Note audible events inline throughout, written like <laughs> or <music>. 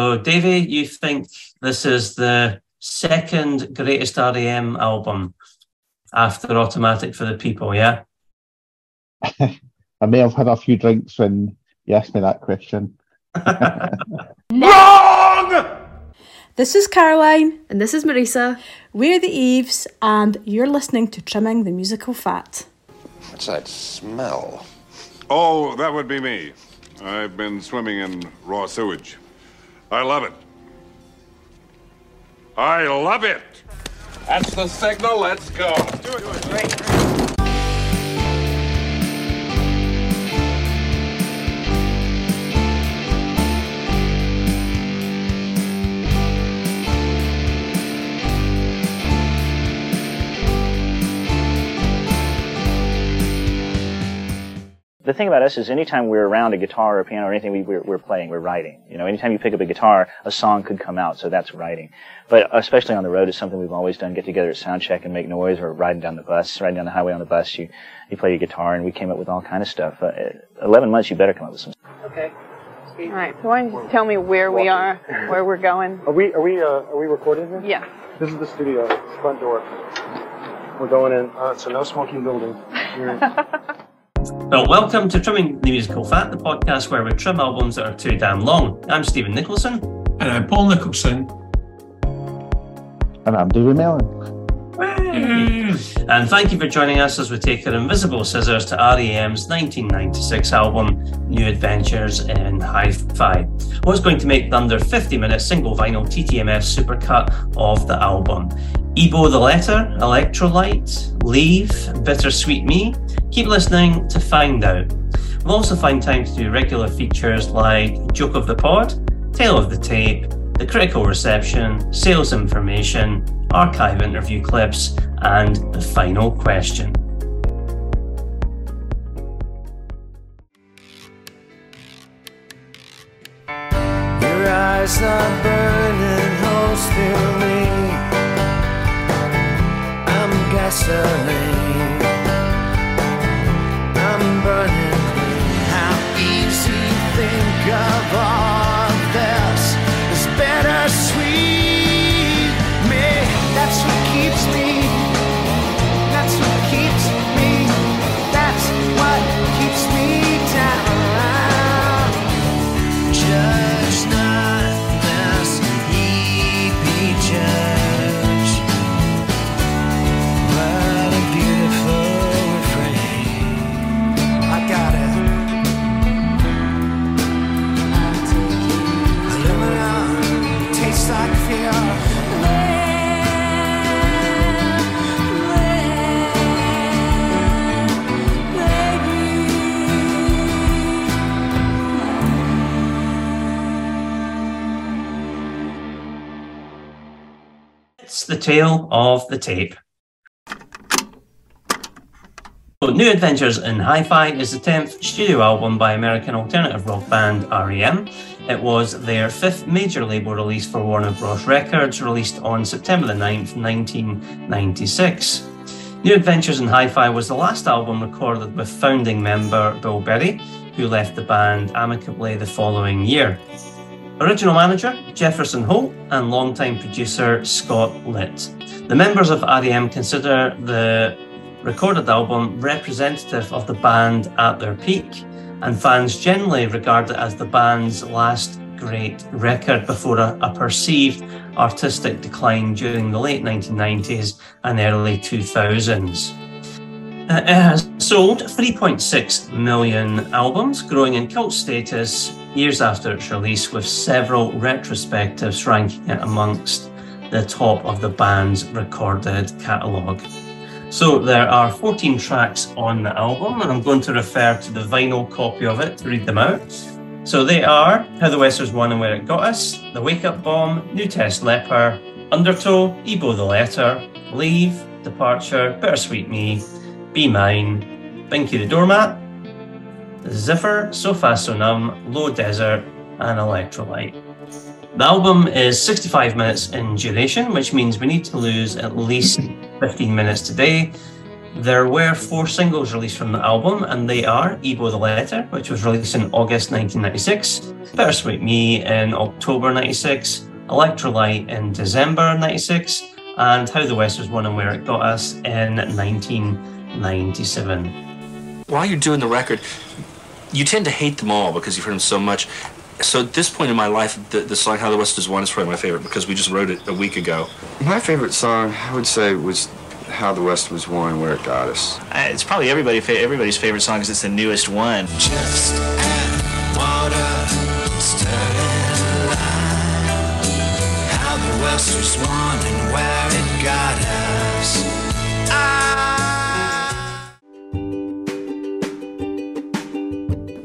So, Davie, you think this is the second greatest REM album after Automatic for the People, yeah? <laughs> I may have had a few drinks when you asked me that question. <laughs> Wrong! This is Caroline. And this is Marisa. We're the Eves, and you're listening to Trimming the Musical Fat. What's that smell? Oh, that would be me. I've been swimming in raw sewage. I love it. I love it. That's the signal. Let's go. Do it. Do it. Great. The thing about us is anytime we're around a guitar or a piano or anything we, we're, we're, playing, we're writing. You know, anytime you pick up a guitar, a song could come out, so that's writing. But especially on the road is something we've always done, get together at sound check and make noise or riding down the bus, riding down the highway on the bus, you, you play your guitar and we came up with all kind of stuff. Uh, 11 months, you better come up with some. Okay. All right. So why don't you tell me where we are, where we're going? Are we are we uh, are we recording here? Yeah. This is the studio, front door. We're going in. Uh, it's a no smoking building. <laughs> Well, welcome to Trimming the Musical Fat, the podcast where we trim albums that are too damn long. I'm Stephen Nicholson. And I'm Paul Nicholson. And I'm David Melon. Mm-hmm. And thank you for joining us as we take our invisible scissors to REM's 1996 album, New Adventures in Hi Fi. What's going to make the under 50 minute single vinyl TTMF supercut of the album? E-Bow the Letter, Electrolyte, Leave, Bittersweet Me. Keep listening to find out. We'll also find time to do regular features like Joke of the Pod, Tale of the Tape, the critical reception, sales information, archive interview clips, and the final question. Your eyes are burning holes through me. I'm gasoline. I'm burning Tale of the tape. So, New Adventures in Hi-Fi is the 10th studio album by American alternative rock band REM. It was their fifth major label release for Warner Bros. Records, released on September the 9th, 1996. New Adventures in Hi-Fi was the last album recorded with founding member Bill Berry, who left the band amicably the following year. Original manager Jefferson Holt and longtime producer Scott Litt. The members of REM consider the recorded album representative of the band at their peak, and fans generally regard it as the band's last great record before a, a perceived artistic decline during the late 1990s and early 2000s. Uh, It has sold 3.6 million albums, growing in cult status years after its release, with several retrospectives ranking it amongst the top of the band's recorded catalogue. So there are 14 tracks on the album, and I'm going to refer to the vinyl copy of it to read them out. So they are How the West Was Won and Where It Got Us, The Wake Up Bomb, New Test Leper, Undertow, E-Bow the Letter, Leave, Departure, Bittersweet Me, Be Mine, Binky the Doormat, Ziffer, So Fast So Numb, Low Desert, and Electrolyte. The album is 65 minutes in duration, which means we need to lose at least 15 minutes today. There were four singles released from the album, and they are E-Bow the Letter, which was released in August 1996, Bittersweet Me in October 96, Electrolyte in December 96, and How the West Was Won and Where It Got Us in 1997. While you're doing the record, you tend to hate them all because you've heard them so much. So at this point in my life, the, the song How the West Was Won is probably my favorite because we just wrote it a week ago. My favorite song, I would say, was How the West Was Won, Where It Got Us. Uh, It's probably everybody everybody's favorite song because it's the newest one. Just add water, stir and lime. How the West was won and where it got us.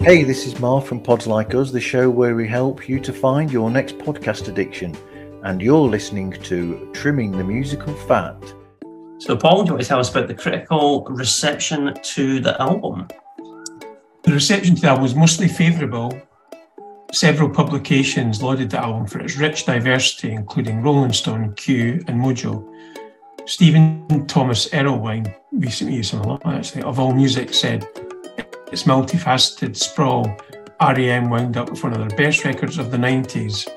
Hey, this is Marv from Pods Like Us, the show where we help you to find your next podcast addiction. And you're listening to Trimming the Musical Fat. So, Paul, do you want to tell us about the critical reception to the album? The reception to the album was mostly favourable. Several publications lauded the album for its rich diversity, including Rolling Stone, Q, and Mojo. Stephen Thomas Erlewine, recently used him a lot actually, of All Music said, its multifaceted sprawl, REM wound up with one of their best records of the 90s.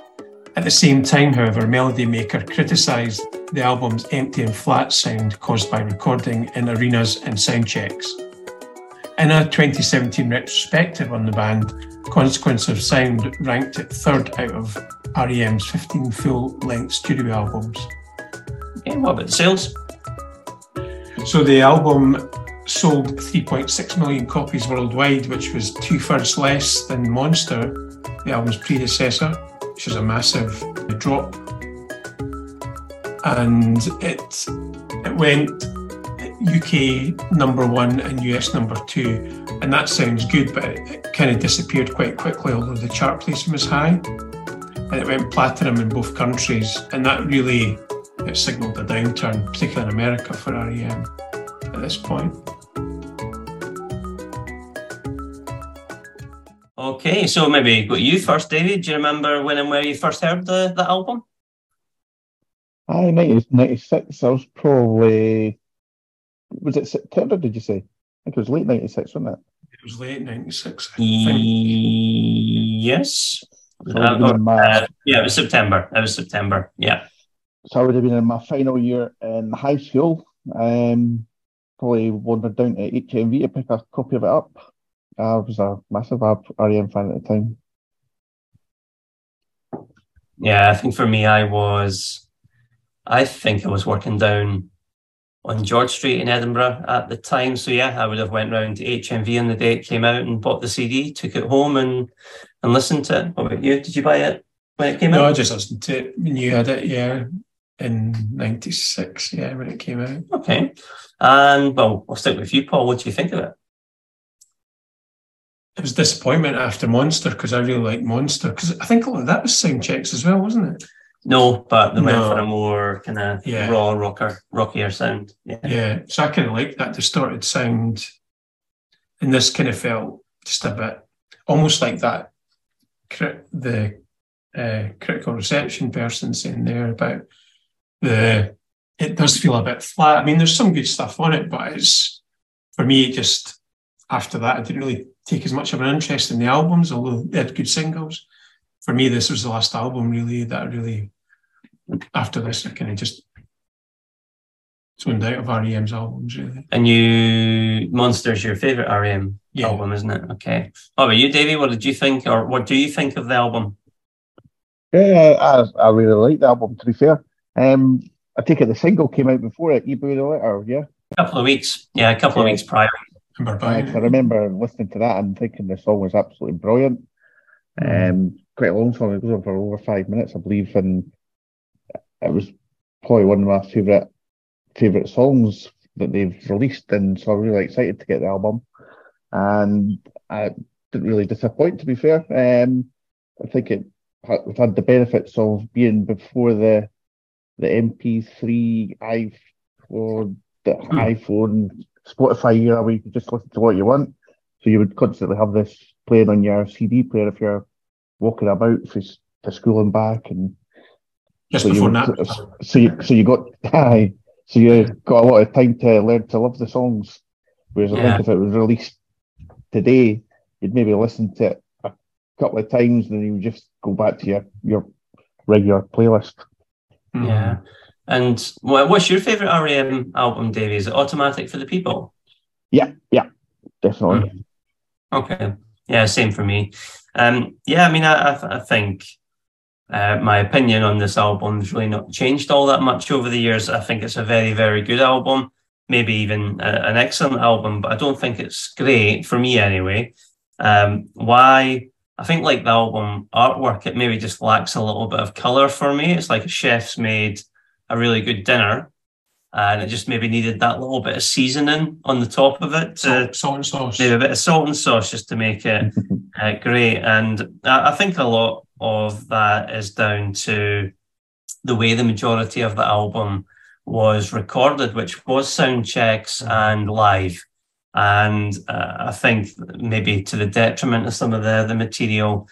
At the same time, however, Melody Maker criticised the album's empty and flat sound caused by recording in arenas and sound checks. In a 2017 retrospective on the band, Consequence of Sound ranked it third out of REM's 15 full length studio albums. Okay, what about the sales? So the album sold 3.6 million copies worldwide, which was two thirds less than Monster, the album's predecessor, which is a massive drop. And it it went UK number one and US number two, and that sounds good, but it, it kind of disappeared quite quickly, although the chart placing was high. And it went platinum in both countries, and that really it signalled a downturn, particularly in America for REM at this point. Okay, so maybe go you first, David. Do you remember when and where you first heard the, the album? Aye, 90, 96. I was probably. Was it September, did you say? I think it was late 96, wasn't it? It was late 96. Yes. So I would have been in my- Uh, yeah, it was September. It was September. Yeah. So I would have been in my final year in high school. Um, probably wandered down to HMV to pick a copy of it up. I was a massive REM fan at the time. Yeah, I think for me, I was, I think I was working down on George Street in Edinburgh at the time. So yeah, I would have went round to HMV on the day it came out and bought the CD, took it home and and listened to it. What about you? Did you buy it when it came No, out? I just listened to it when you had it, yeah, in 96, yeah, when it came out. Okay. And well, I'll stick with you, Paul. What do you think of it? It was disappointment after Monster because I really liked Monster because I think that was sound checks as well, wasn't it? No, but they went No. for a more kind of Yeah. raw rocker, rockier sound. Yeah. Yeah, so I kind of like that distorted sound, and this kind of felt just a bit almost like that. The uh, critical reception person saying there about the it does feel a bit flat. I mean, there's some good stuff on it, but it's for me it just after that I didn't really take as much of an interest in the albums, although they had good singles. For me, this was the last album really that I really after this I kind of just zoned out of REM's albums really. And you, Monster's your favorite REM Yeah. album, isn't it? Okay. What about you, Davie? What did you think, or what do you think of the album? Yeah, I, I really like the album, to be fair. Um, I take it the single came out before it, E-Bow the Letter, yeah? A couple of weeks. Yeah, a couple of weeks prior. Remember I buying I remember listening to that and thinking the song was absolutely brilliant. Um, quite a long song. It goes on for over five minutes, I believe, and it was probably one of my favorite favorite songs that they've released. And so I'm really excited to get the album. And I didn't really disappoint, to be fair. Um, I think it we've had the benefits of being before the the MP3 iPhone, the iPhone Spotify era where you could just listen to what you want. So you would constantly have this playing on your CD player if you're walking about for, to school and back, and Just so you before would- Napster. So you so you got <laughs> aye, So you got a lot of time to learn to love the songs. Whereas I think if it was released today, you'd maybe listen to it a couple of times and then you would just go back to your, your regular playlist. Yeah. And what's your favourite REM album, Davie? Is it Automatic for the People? Yeah, yeah, definitely. Okay. Yeah, same for me. Um, yeah, I mean, I, I, I think uh, my opinion on this album has really not changed all that much over the years. I think it's a very, very good album, maybe even a, an excellent album, but I don't think it's great for me anyway. Um, why? I think like the album artwork, it maybe just lacks a little bit of color for me. It's like a chef's made a really good dinner, and it just maybe needed that little bit of seasoning on the top of it. To, Salt, salt and sauce. maybe a bit of salt and sauce just to make it <laughs> uh, great. And I, I think a lot of that is down to the way the majority of the album was recorded, which was sound checks and live. And uh, I think maybe to the detriment of some of the, the material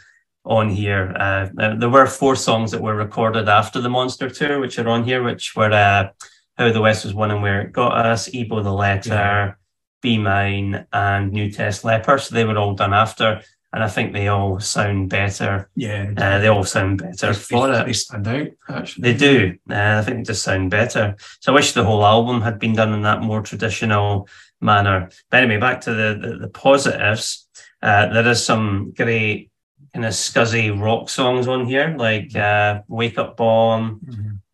on here. Uh, there were four songs that were recorded after the Monster Tour, which are on here, which were uh, How the West Was Won and Where It Got Us, E-Bow the Letter, Be Mine, and New Test Leper. So they were all done after. And I think they all sound better. Yeah. Uh, they all sound better for it. They stand out, actually. They do. Uh, I think they just sound better. So I wish the whole album had been done in that more traditional manner. But anyway, back to the the, the positives. Uh, there is some great kind of scuzzy rock songs on here, like uh, "Wake Up Bomb,"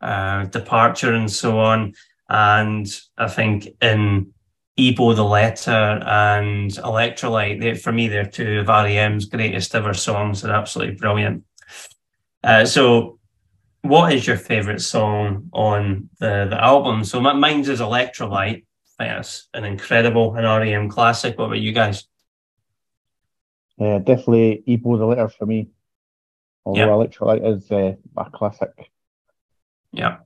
uh, "Departure," and so on. And I think in E-Bow the Letter and Electrolyte, they, for me, they're two of REM's greatest ever songs. They're absolutely brilliant. Uh, so what is your favorite song on the, the album? So my, mine's is Electrolyte. I think that's an incredible an REM classic. What about you guys? Uh, definitely E-Bow the Letter for me. Although Yeah. Electrolyte is uh, a classic. Yeah.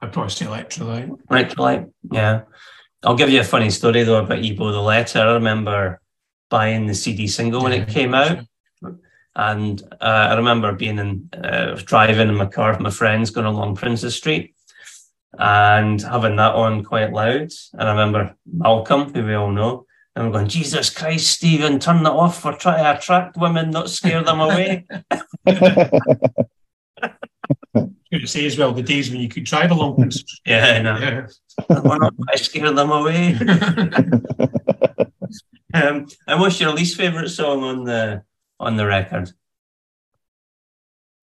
I'd probably say Electrolyte. Electrolyte. Yeah. I'll give you a funny story though about E-Bow the Letter. I remember buying the CD single when it came out. And uh, I remember being in, uh, driving in my car with my friends going along Princes Street and having that on quite loud. And I remember Malcolm, who we all know, and we're going, Jesus Christ, Stephen, turn that off. We're trying to attract women, not scare them away. <laughs> Good to say as well, the days when you could drive along Princes <laughs> Yeah, I know. Yeah. We're not trying to scare them away. <laughs> um, and what's your least favourite song on the on the record?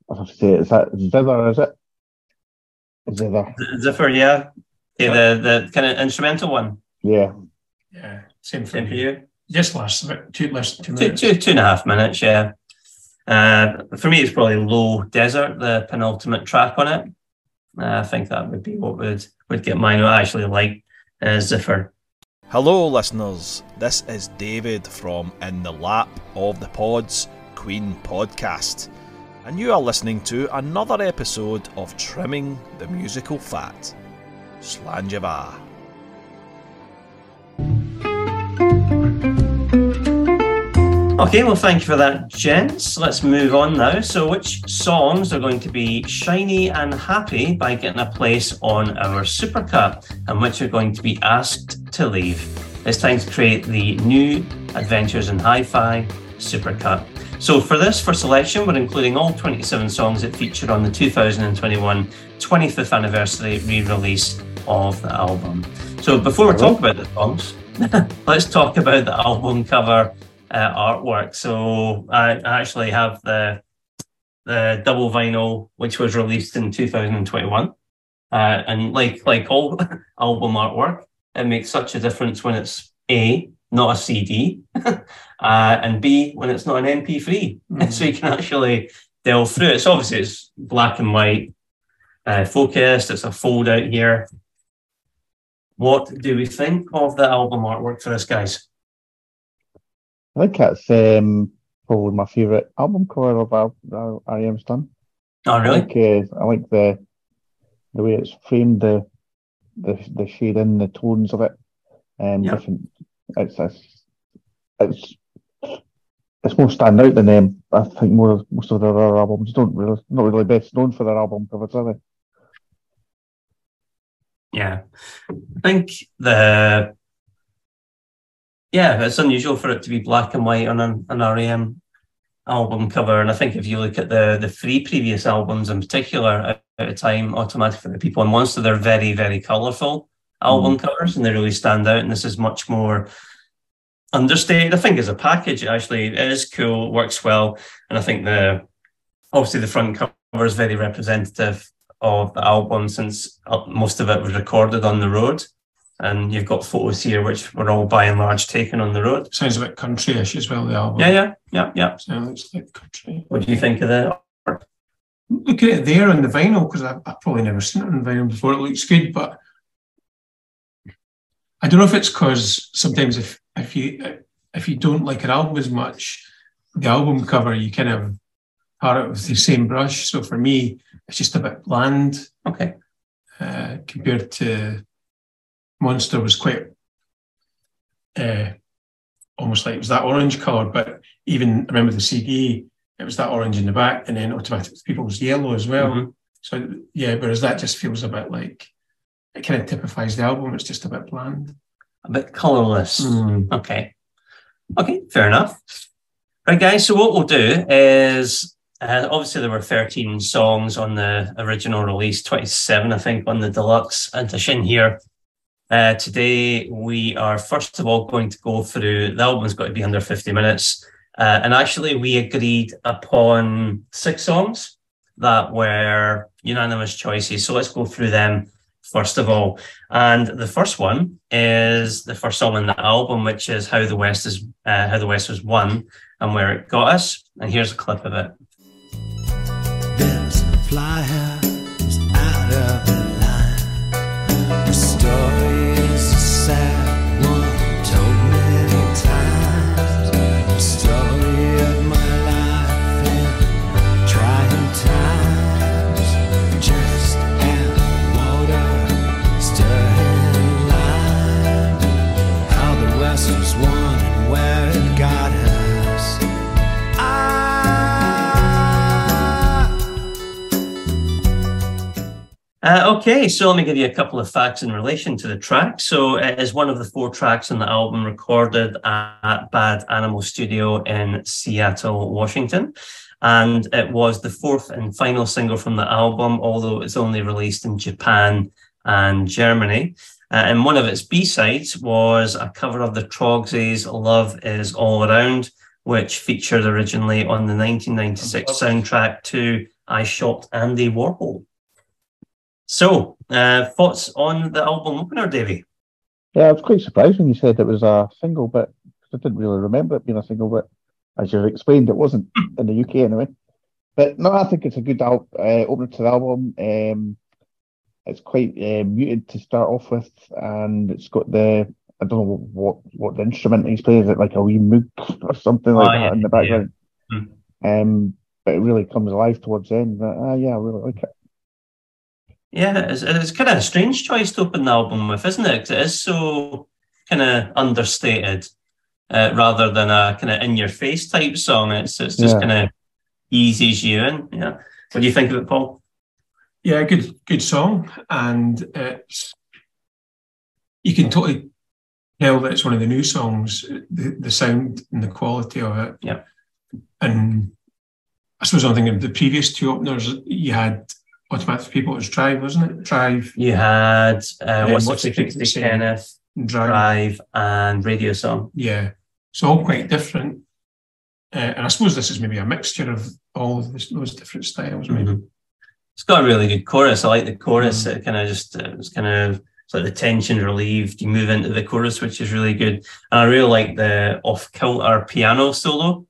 I have to say, is that Zither, is it? Zither. Ziffer, yeah. Okay, the the kind of instrumental one. Yeah. Yeah, same for Same for me. you. Just last about two less two Two, minutes. two, two and a half minutes, yeah. Uh, for me, it's probably Low Desert, the penultimate track on it. Uh, I think that would be what would, would get mine. What I actually like uh, Ziffer. Hello, listeners. This is David from In the Lap of the Pods Queen podcast, and you are listening to another episode of Trimming the Musical Fat. Slanjava. Okay, well, thank you for that, gents. Let's move on now. So, which songs are going to be shiny and happy by getting a place on our supercut, and which are going to be asked to leave? It's time to create the new Adventures in Hi-Fi supercut. So, for this, for selection, we're including all 27 songs that feature on the 2021 25th anniversary re-release of the album. So, before we talk about the songs, <laughs> let's talk about the album cover uh, artwork. So I actually have the the double vinyl, which was released in 2021, uh, and like like all <laughs> album artwork, it makes such a difference when it's a not a CD, <laughs> uh, and b when it's not an MP3, <laughs> so you can actually delve through it. So obviously it's black and white uh, focused. It's a fold out here. What do we think of the album artwork for this, guys? I think that's um, probably my favourite album cover of REM's done. Oh, really? I like, uh, I like the the way it's framed, the the the shading, the tones of it, and Yeah. different. It's it's it's it's more stand out than um, I think more most of their other albums don't really not really best known for their album covers, are they? Yeah, I think the yeah, it's unusual for it to be black and white on an, an REM album cover, and I think if you look at the the three previous albums in particular at a time, Automatic for the People and Monster, they're very very colourful album covers, and they really stand out. And this is much more understated. I think as a package, it actually it is cool, works well, and I think the obviously the front cover is very representative of the album since uh, most of it was recorded on the road. And you've got photos here which were all by and large taken on the road. Sounds a bit country-ish as well, the album. Yeah, yeah, yeah, yeah. Sounds like country. What do you think of the Look at it there on the vinyl, because I've, I've probably never seen it on vinyl before. It looks good, but I don't know if it's because sometimes if if you if you don't like an album as much, the album cover you kind of part it with the same brush. So for me, it's just a bit bland. Okay. Uh, compared to Monster was quite uh, almost like it was that orange color, but even I remember the CD, it was that orange in the back, and then Automatic People was yellow as well. Mhm. So yeah, whereas that just feels a bit like it kind of typifies the album. It's just a bit bland. a bit colourless? Mm. Okay. Okay, fair enough. Right, guys. So what we'll do is uh, obviously there were 13 songs on the original release, 27, I think, on the deluxe edition here. Uh, today we are first of all going to go through the album's got to be under 50 minutes. Uh, and actually we agreed upon six songs that were unanimous choices. So let's go through them first of all. And the first one is the first song on the album, which is How the West is uh, How the West Was Won and Where It Got Us. And here's a clip of it. There's flyers out of the line. The story Uh, okay, so let me give you a couple of facts in relation to the track. So it is one of the four tracks on the album recorded at Bad Animal Studio in Seattle, Washington. And it was the fourth and final single from the album, although it's only released in Japan and Germany. Uh, and one of its B-sides was a cover of the Troggs' Love Is All Around, which featured originally on the 1996 soundtrack to I Shot Andy Warhol. So, uh, thoughts on the album opener, Davie? Yeah, I was quite surprised when you said it was a single, but I didn't really remember it being a single, but as you've explained, it wasn't in the UK anyway. But no, I think it's a good al- uh, opener to the album. Um, it's quite uh, muted to start off with, and it's got the I don't know what what the instrument he's playing is it like a wee moog or something like Oh, that yeah, in the yeah. background. Um, but it really comes alive towards the end. But, uh, yeah, I really like it. Yeah, it's, it's kind of a strange choice to open the album with, isn't it? 'Cause it is so kind of understated uh, rather than a kind of in your face type song. It's, it's just Yeah. kind of eases you in. Yeah. What do you think of it, Paul? Yeah, good good song, and it's you can totally tell that it's one of the new songs. The the sound and the quality of it. Yeah, and I suppose I'm thinking of the previous two openers. You had Automatic People. Was Drive, wasn't it? Drive. You had uh, What's, What's the Frequency? Kenneth, Drive. Drive, and Radio Song. Yeah, so all quite different. Uh, and I suppose this is maybe a mixture of all of this, those different styles. Maybe. Mhm. It's got a really good chorus. I like the chorus. It kind of just uh, it's kind of it's like the tension relieved. You move into the chorus, which is really good. And I really like the off kilter piano solo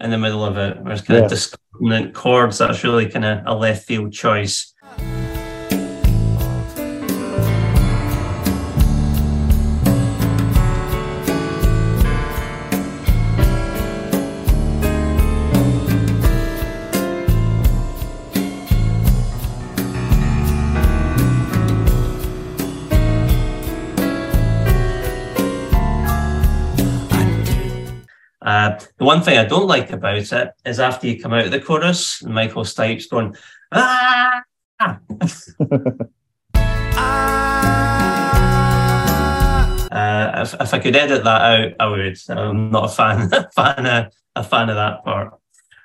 in the middle of it, where it's kind Yeah. of discordant chords. That's really kind of a left field choice. Uh, the one thing I don't like about it is after you come out of the chorus, Michael Stipe's going, ah! <laughs> Uh, if, if I could edit that out, I would. I'm not a fan, <laughs> fan of, a fan of that part.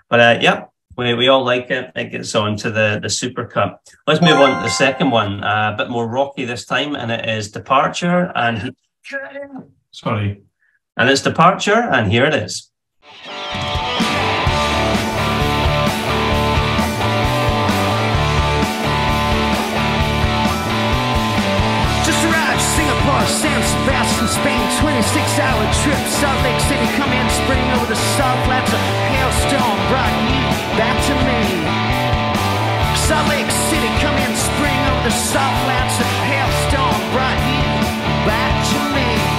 But uh, yeah, we, we all like it. It gets on to the, the Supercut. Let's move on to the second one, uh, a bit more rocky this time, and it is Departure. And he, <laughs> sorry, and it's Departure, and here it is. Just arrived Singapore, San Sebastian, Spain, 26 hour trip. Salt Lake City, come in, spring over the salt flats. A hailstorm brought you back to me. Salt Lake City, come in, spring over the salt flats. A hailstorm brought you back to me.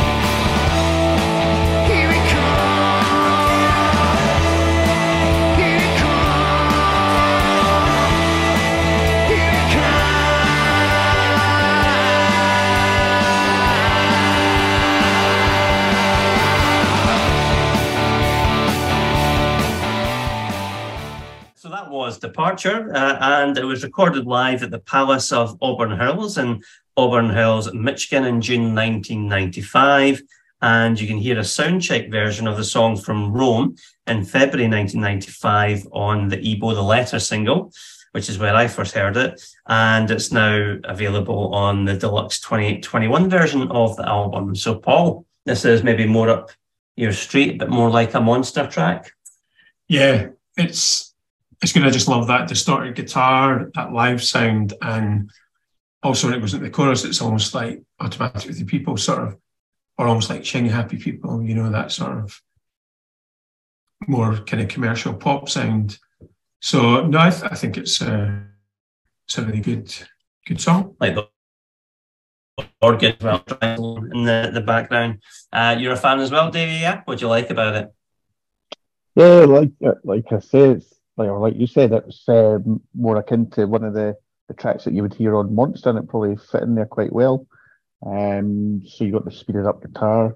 Was Departure, uh, and it was recorded live at the Palace of Auburn Hills in Auburn Hills, Michigan in June 1995. And you can hear a soundcheck version of the song from Rome in February 1995 on the E-Bow the Letter single, which is where I first heard it. And it's now available on the deluxe 2021 version of the album. So, Paul, this is maybe more up your street, but more like a monster track. Yeah, it's it's good. I just love that distorted guitar, that live sound, and also when it goes into the chorus, it's almost like automatic with the people sort of, or almost like Ching Happy People, you know, that sort of more kind of commercial pop sound. So no, I, th- I think it's a it's a really good good song. Like the organ well in the, the background. Uh, you're a fan as well, Davie, yeah? What do you like about it? Yeah, like like I said, it's like or like you said, it's um, more akin to one of the, the tracks that you would hear on Monster, and it probably fit in there quite well. Um, so you got the speeded up guitar.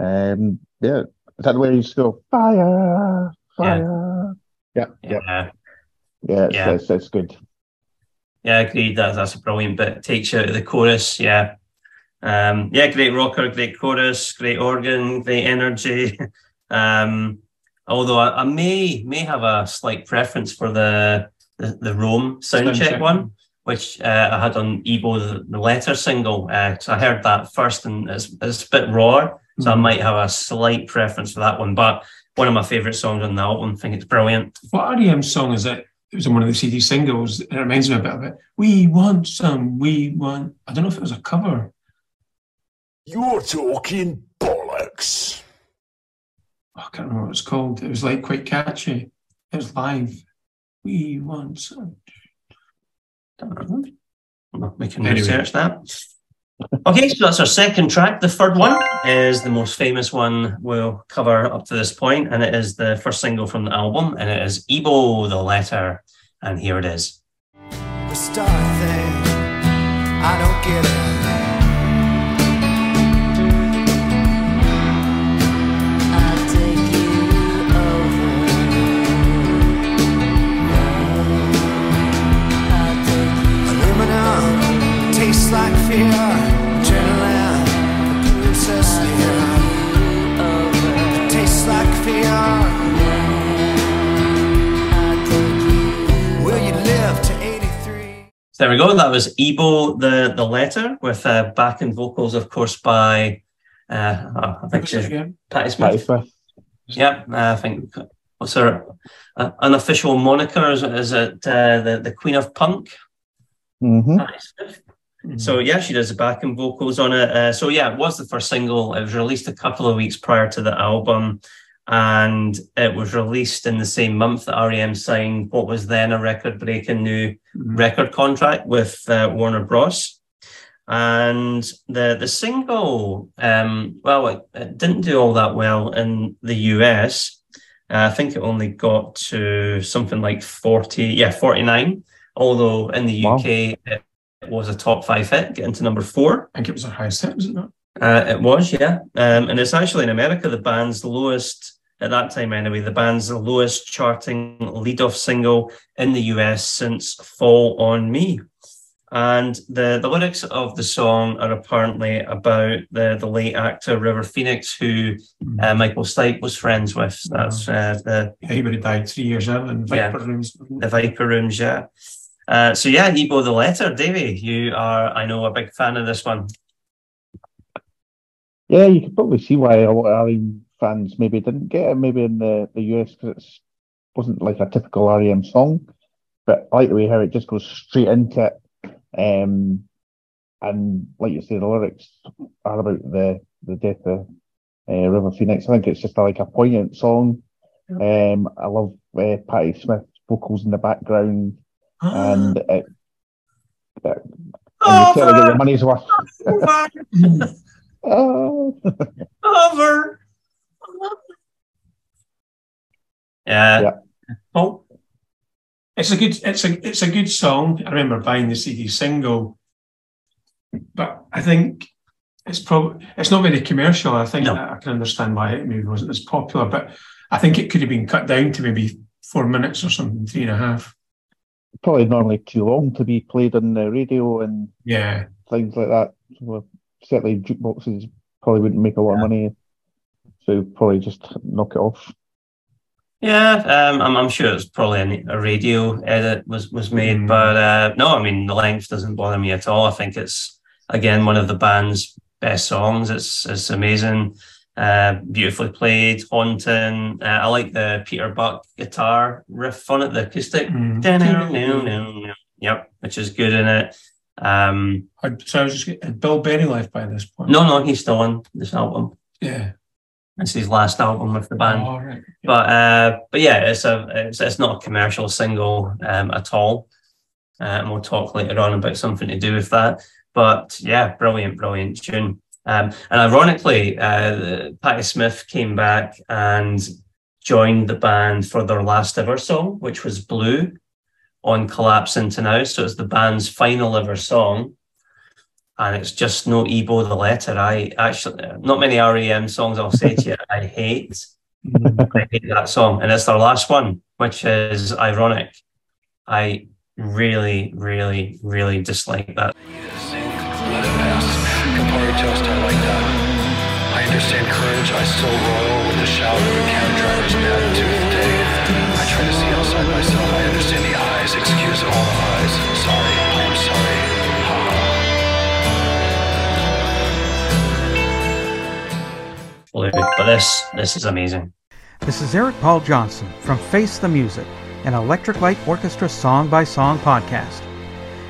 Um, yeah, is that the way you just go fire, fire? Yeah, yeah, yeah, yeah. Yeah. It's, it's good. Yeah, agreed. That, that's a brilliant bit. Takes you out of the chorus. Yeah. Um, yeah, great rocker, great chorus, great organ, great energy. <laughs> um, although I, I may may have a slight preference for the the, the Rome soundcheck Soundcheck. one, which uh, I had on E-Bow the, the letter single. Uh, so I heard that first, and it's, it's a bit raw, so I Mhm. might have a slight preference for that one. But one of my favorite songs on the album. I think it's brilliant. What REM song is it? It was on one of the CD singles. It reminds me a bit of it. We want some. We want. I don't know if it was a cover. You're talking bollocks. Oh, I can't remember what it's called. It was like quite catchy. It was live. We want some. We can Anyway. research that. Okay, so that's our second track. The third one is the most famous one we'll cover up to this point, and it is the first single from the album, and it is E-Bow the Letter. And here it is. There we go. That was E-Bow the the Letter with uh, backing vocals, of course, by uh, oh, I think she's Patti Patti Smith. Smith. Yep, uh, I think what's her uh, unofficial moniker? Is, is it uh, the the Queen of Punk? Mm-hmm. Smith. So yeah, she does the backing vocals on it. Uh, so yeah, it was the first single. It was released a couple of weeks prior to the album, and it was released in the same month that REM signed what was then a record-breaking new record contract with uh, Warner Bros. And the the single, um, well, it, it didn't do all that well in the US. Uh, I think it only got to something like forty, yeah, forty nine. Although in the UK it, it was a top five hit, getting to number four. I think it was her highest hit, was it not? Uh, it was, yeah. Um, and it's actually in America the band's lowest, at that time anyway, the band's lowest charting lead-off single in the US since Fall on Me. And the, the lyrics of the song are apparently about the, the late actor River Phoenix, who uh, Michael Stipe was friends with. That's uh, the Yeah, he would have died three years earlier in Yeah. Viper Rooms. the Viper Rooms, yeah. Uh, so yeah, E-Bow the letter, Davie, you are, I know, a big fan of this one. Yeah, you can probably see why a lot of REM fans maybe didn't get it, maybe in the, the US, because it wasn't like a typical REM song. But I like the way how it just goes straight into it. Um, and like you say, the lyrics are about the, the death of uh, River Phoenix. I think it's just like a poignant song. Um, I love uh, Patti Smith's vocals in the background, and ah. it, it, and you certainly get your money's worth. Oh. Over. <laughs> Uh, yeah. Oh, it's a good it's a it's a good song. I remember buying the CD single, but I think it's probably it's not very commercial. I think I can understand why it maybe wasn't as popular, but I think it could have been cut down to maybe four minutes or something, three and a half. Probably normally too long to be played on the radio and Yeah. things like that. So certainly jukeboxes probably wouldn't make a lot of money, so probably just knock it off. Yeah, um, I'm, I'm sure it's probably a, a radio edit was was made, but uh, no, I mean the length doesn't bother me at all. I think it's again one of the band's best songs. It's it's amazing, uh, beautifully played, haunting. Uh, I like the Peter Buck guitar riff on it, the acoustic. Yep, which is good in it. Um, so I was just had Bill Berry left by this point. no, no, he's still on this album. Yeah. It's his last album with the band. Oh, right. But uh, but yeah, it's a it's, it's not a commercial single um, at all. Uh, and we'll talk later on about something to do with that. But yeah, brilliant, brilliant tune. Um, and ironically, uh, Patti Smith came back and joined the band for their last ever song, which was Blue on Collapse Into Now. So it's the band's final ever song. And it's just no E-Bow the letter. I actually, not many REM songs I'll say to you, I hate. I <laughs> hate that song. And it's their last one, which is ironic. I really, really, really dislike that. Campari toast, that. I understand courage, I still roll with the shout of a cab driver's attitude of the day. I try to see outside myself, I understand the eyes, excuse all the eyes. Sorry, I'm sorry. Ha Blue. But this, this is amazing. This is Eric Paul Johnson from Face the Music, an Electric Light Orchestra song by song podcast.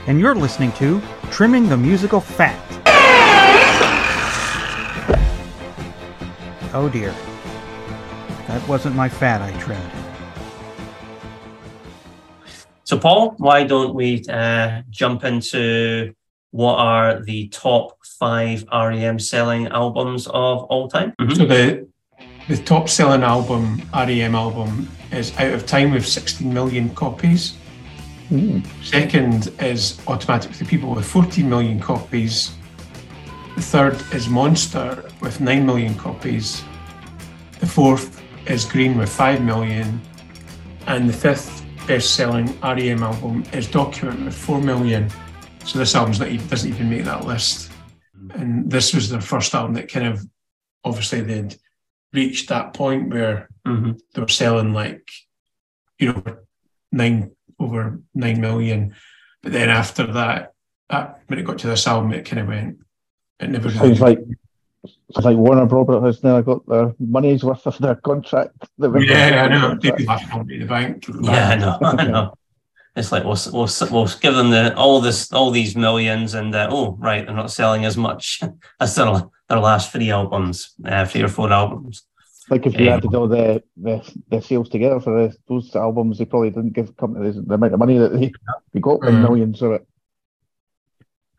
And you're listening to Trimming the Musical Fat. Oh dear. That wasn't my fat I trimmed. So, Paul, why don't we uh, jump into what are the top five REM selling albums of all time? So the the top selling album, REM album, is Out of Time with 16 million copies. Second is Automatic with the People with 14 million copies. The third is Monster with 9 million copies. The fourth is Green with 5 million. And the fifth best selling REM album is Document with 4 million. So this album's not doesn't even make that list. And this was their first album that kind of obviously they'd reached that point where Mhm. they were selling like, you know, nine over nine million. But then after that, that when it got to this album, it kind of went. It never Sounds like sounds like Warner Brothers has now got their money's worth of their contract. <laughs> that we've got. Yeah, I know. They'd be laughing on in the bank. Yeah, I know. I know. It's like we'll, we'll we'll give them the all this all these millions and uh, oh right they're not selling as much <laughs> as their their last three albums, uh, three or four albums. Like if you Um, added all the, the the sales together for the, those albums, they probably didn't give companies the amount of money that they, they got in Mm. millions of it.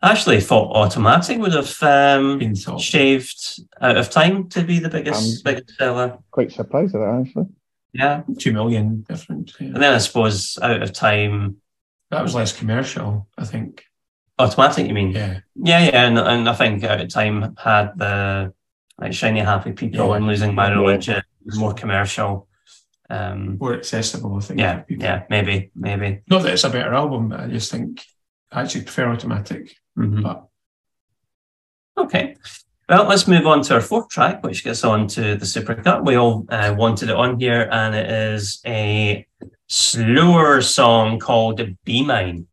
I actually thought Automatic would have um, shaved out of time to be the biggest biggest seller. Quite surprised at that actually. Yeah, two million different. yeah. And then I suppose out of time. That was less commercial, I think. Automatic, you mean? Yeah. Yeah, yeah, and, and I think out of time had the like shiny happy people Yeah. and losing my Yeah. religion more commercial. Um, More accessible, I think. yeah, yeah, maybe, maybe. Not that it's a better album, but I just think I actually prefer automatic. Mhm. But Okay. Well, let's move on to our fourth track, which gets on to the Supercut. We all uh, wanted it on here, and it is a slower song called Be Mine.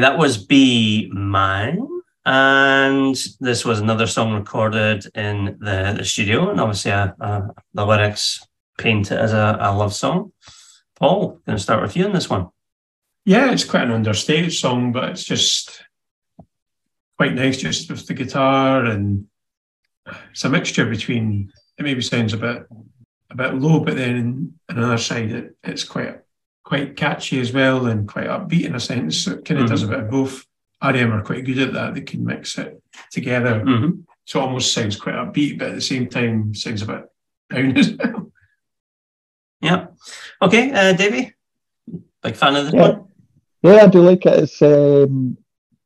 Okay, that was Be Mine. And this was another song recorded in the, the studio. And obviously, uh, uh, the lyrics paint it as a, a love song. Paul, going to start with you on this one. yeah, it's quite an understated song, but it's just quite nice just with the guitar and it's a mixture between it maybe sounds a bit a bit low, but then on the other side it, it's quite quite catchy as well and quite upbeat in a sense. So it kind of does a bit of both. REM are quite good at that. They can mix it together. Mhm. So it almost sounds quite upbeat, but at the same time sounds a bit down <laughs> as well. Yeah. Okay, uh, Davie, big fan of this Yeah. one? Yeah, I do like it. It's um,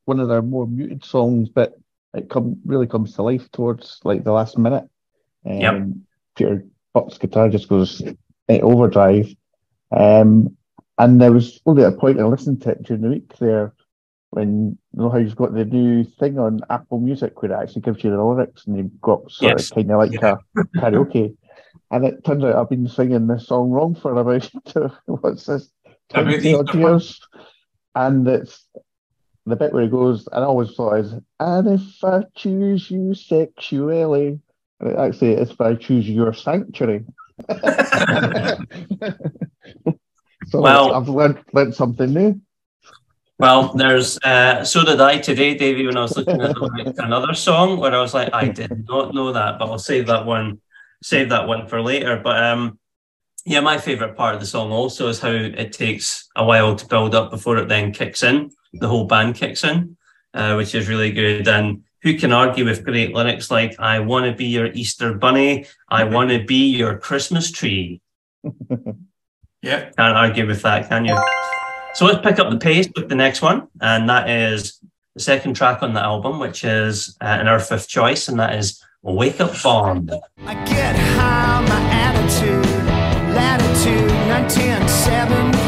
one of their more muted songs, but it come really comes to life towards like the last minute. Um, Yep. Peter Buck's guitar just goes overdrive. Um, and there was only a point I listened to it during the week there when you know how you've got the new thing on Apple Music where it actually gives you the lyrics and you've got sort Yes. of kind of like a <laughs> karaoke. And it turns out I've been singing this song wrong for about <laughs> what's this 20 odd years. And it's the bit where he goes, and I always thought is, and if I choose you sexually, and it actually it's if I choose your sanctuary. <laughs> so Well- I've learned, learned something new. Well, there's uh, so did I today, Davie, when I was looking at another song where I was like, I did not know that, but I'll save that one, save that one for later. But um, yeah, my favorite part of the song also is how it takes a while to build up before it then kicks in. The whole band kicks in, uh, which is really good. And who can argue with great lyrics like "I want to be your Easter bunny, I <laughs> want to be your Christmas tree." <laughs> Yeah. Can't argue with that, can you? So let's pick up the pace with the next one, and that is the second track on the album, which is uh, in our fifth choice, and that is "Wake Up Bomb." I get high, my attitude, latitude 1973.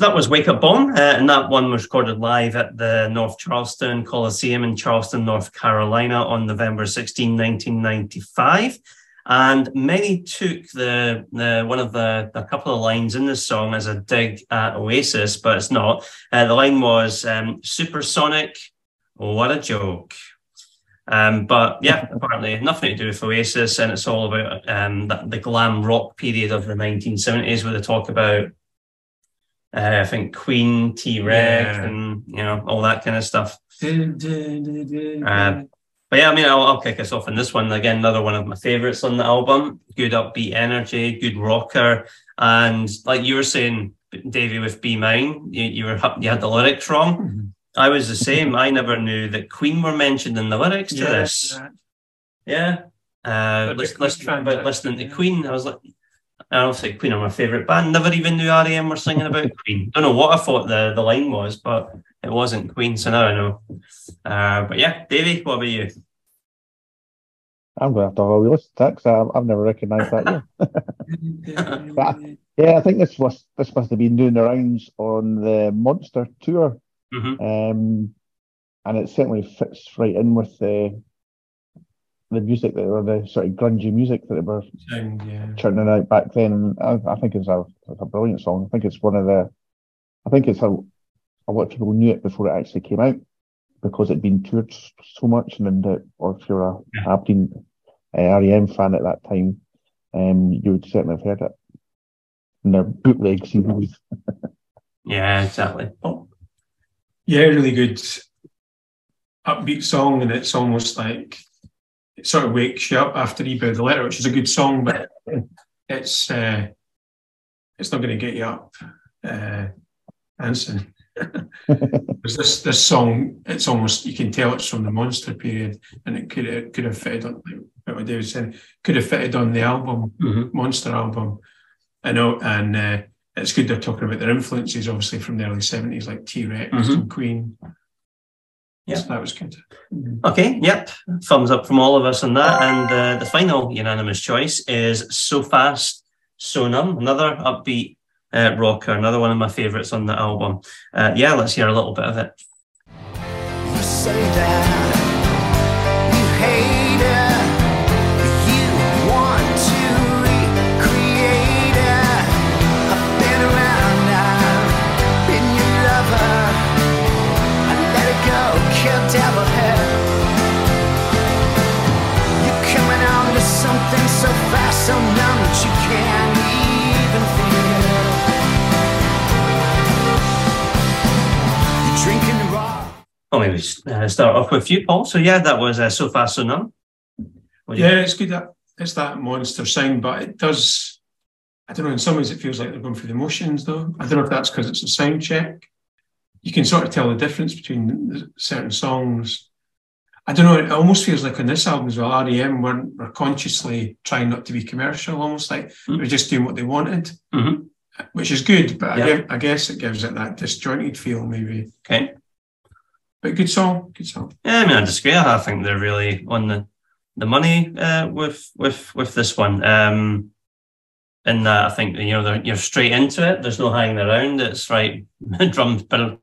So that was "Wake Up Bomb," uh, and that one was recorded live at the North Charleston Coliseum in Charleston, North Carolina, on November 16, 1995. And many took the, the one of the a couple of lines in this song as a dig at Oasis, but it's not. Uh, the line was um, "Supersonic, what a joke." Um, but yeah, <laughs> apparently nothing to do with Oasis, and it's all about um, the, the glam rock period of the 1970s, where they talk about uh, I think Queen, T Rex, Yeah. and you know all that kind of stuff. Uh, but yeah, I mean, I'll, I'll kick us off in this one again. Another one of my favorites on the album. Good upbeat energy, good rocker, and like you were saying, Davie, with "Be Mine," you, you were you had the lyrics wrong. I was the same. I never knew that Queen were mentioned in the lyrics to Yeah, this. Yeah. Uh, Queen listen, fan, about listening to Queen, I was like, I don't say Queen are my favourite band. Never even knew REM were singing about <laughs> Queen. Don't know what I thought the, the line was, but it wasn't Queen, so now I know. Uh, but yeah, Davie, what about you? I'm going to have to have a wee listen to that 'cause I've, I've never recognised that. Yeah. But I- yeah, I think this was this must have been doing the rounds on the Monster tour Mm-hmm. Um, and it certainly fits right in with the the music that were the sort of grungy music that they were Sound, yeah. churning out back then. I, I think it's a it's a brilliant song. I think it's one of the I think it's how a lot of people knew it before it actually came out because it'd been toured so much and that or if you're a Aberdeen uh, REM fan at that time, um, you would certainly have heard it. And their bootleg CDs. <laughs> Yeah, exactly. Oh, Yeah, really good upbeat song, and it's almost like it sort of wakes you up after you the letter, which is a good song, but <laughs> it's uh, it's not going to get you up, uh, Anson. <laughs> Because this this song, it's almost you can tell it's from the Monster period, and it could it could have fitted on like what David said, could have fitted on the album Monster album. I know, and uh, it's good they're talking about their influences, obviously from the early seventies, like T Rex Mhm. and Queen. Yeah. That was good. Okay, yep. Thumbs up from all of us on that. And uh, the final unanimous choice is So Fast, So Numb, another upbeat uh, rocker, another one of my favourites on the album. Uh, yeah, let's hear a little bit of it. You say that you hate it, uh, start off with you, Paul. So, yeah, that was uh, So Fast, So Numb. What do you- Yeah, it's good that it's that monster sound, but it does. I don't know. In some ways, it feels like they're going through the motions, though. I don't know if that's because it's a sound check. You can sort of tell the difference between the- certain songs. I don't know. It almost feels like on this album as well, REM weren't were consciously trying not to be commercial, almost like they were just doing what they wanted, Mhm. which is good. But Yeah. I guess it gives it that disjointed feel, maybe. Okay. But good song, good song. Yeah, I mean, I disagree. I think they're really on the, the money uh, with with with this one. Um, in that, I think you know they're, you're straight into it. There's no hanging around. It's right, drums, Bill,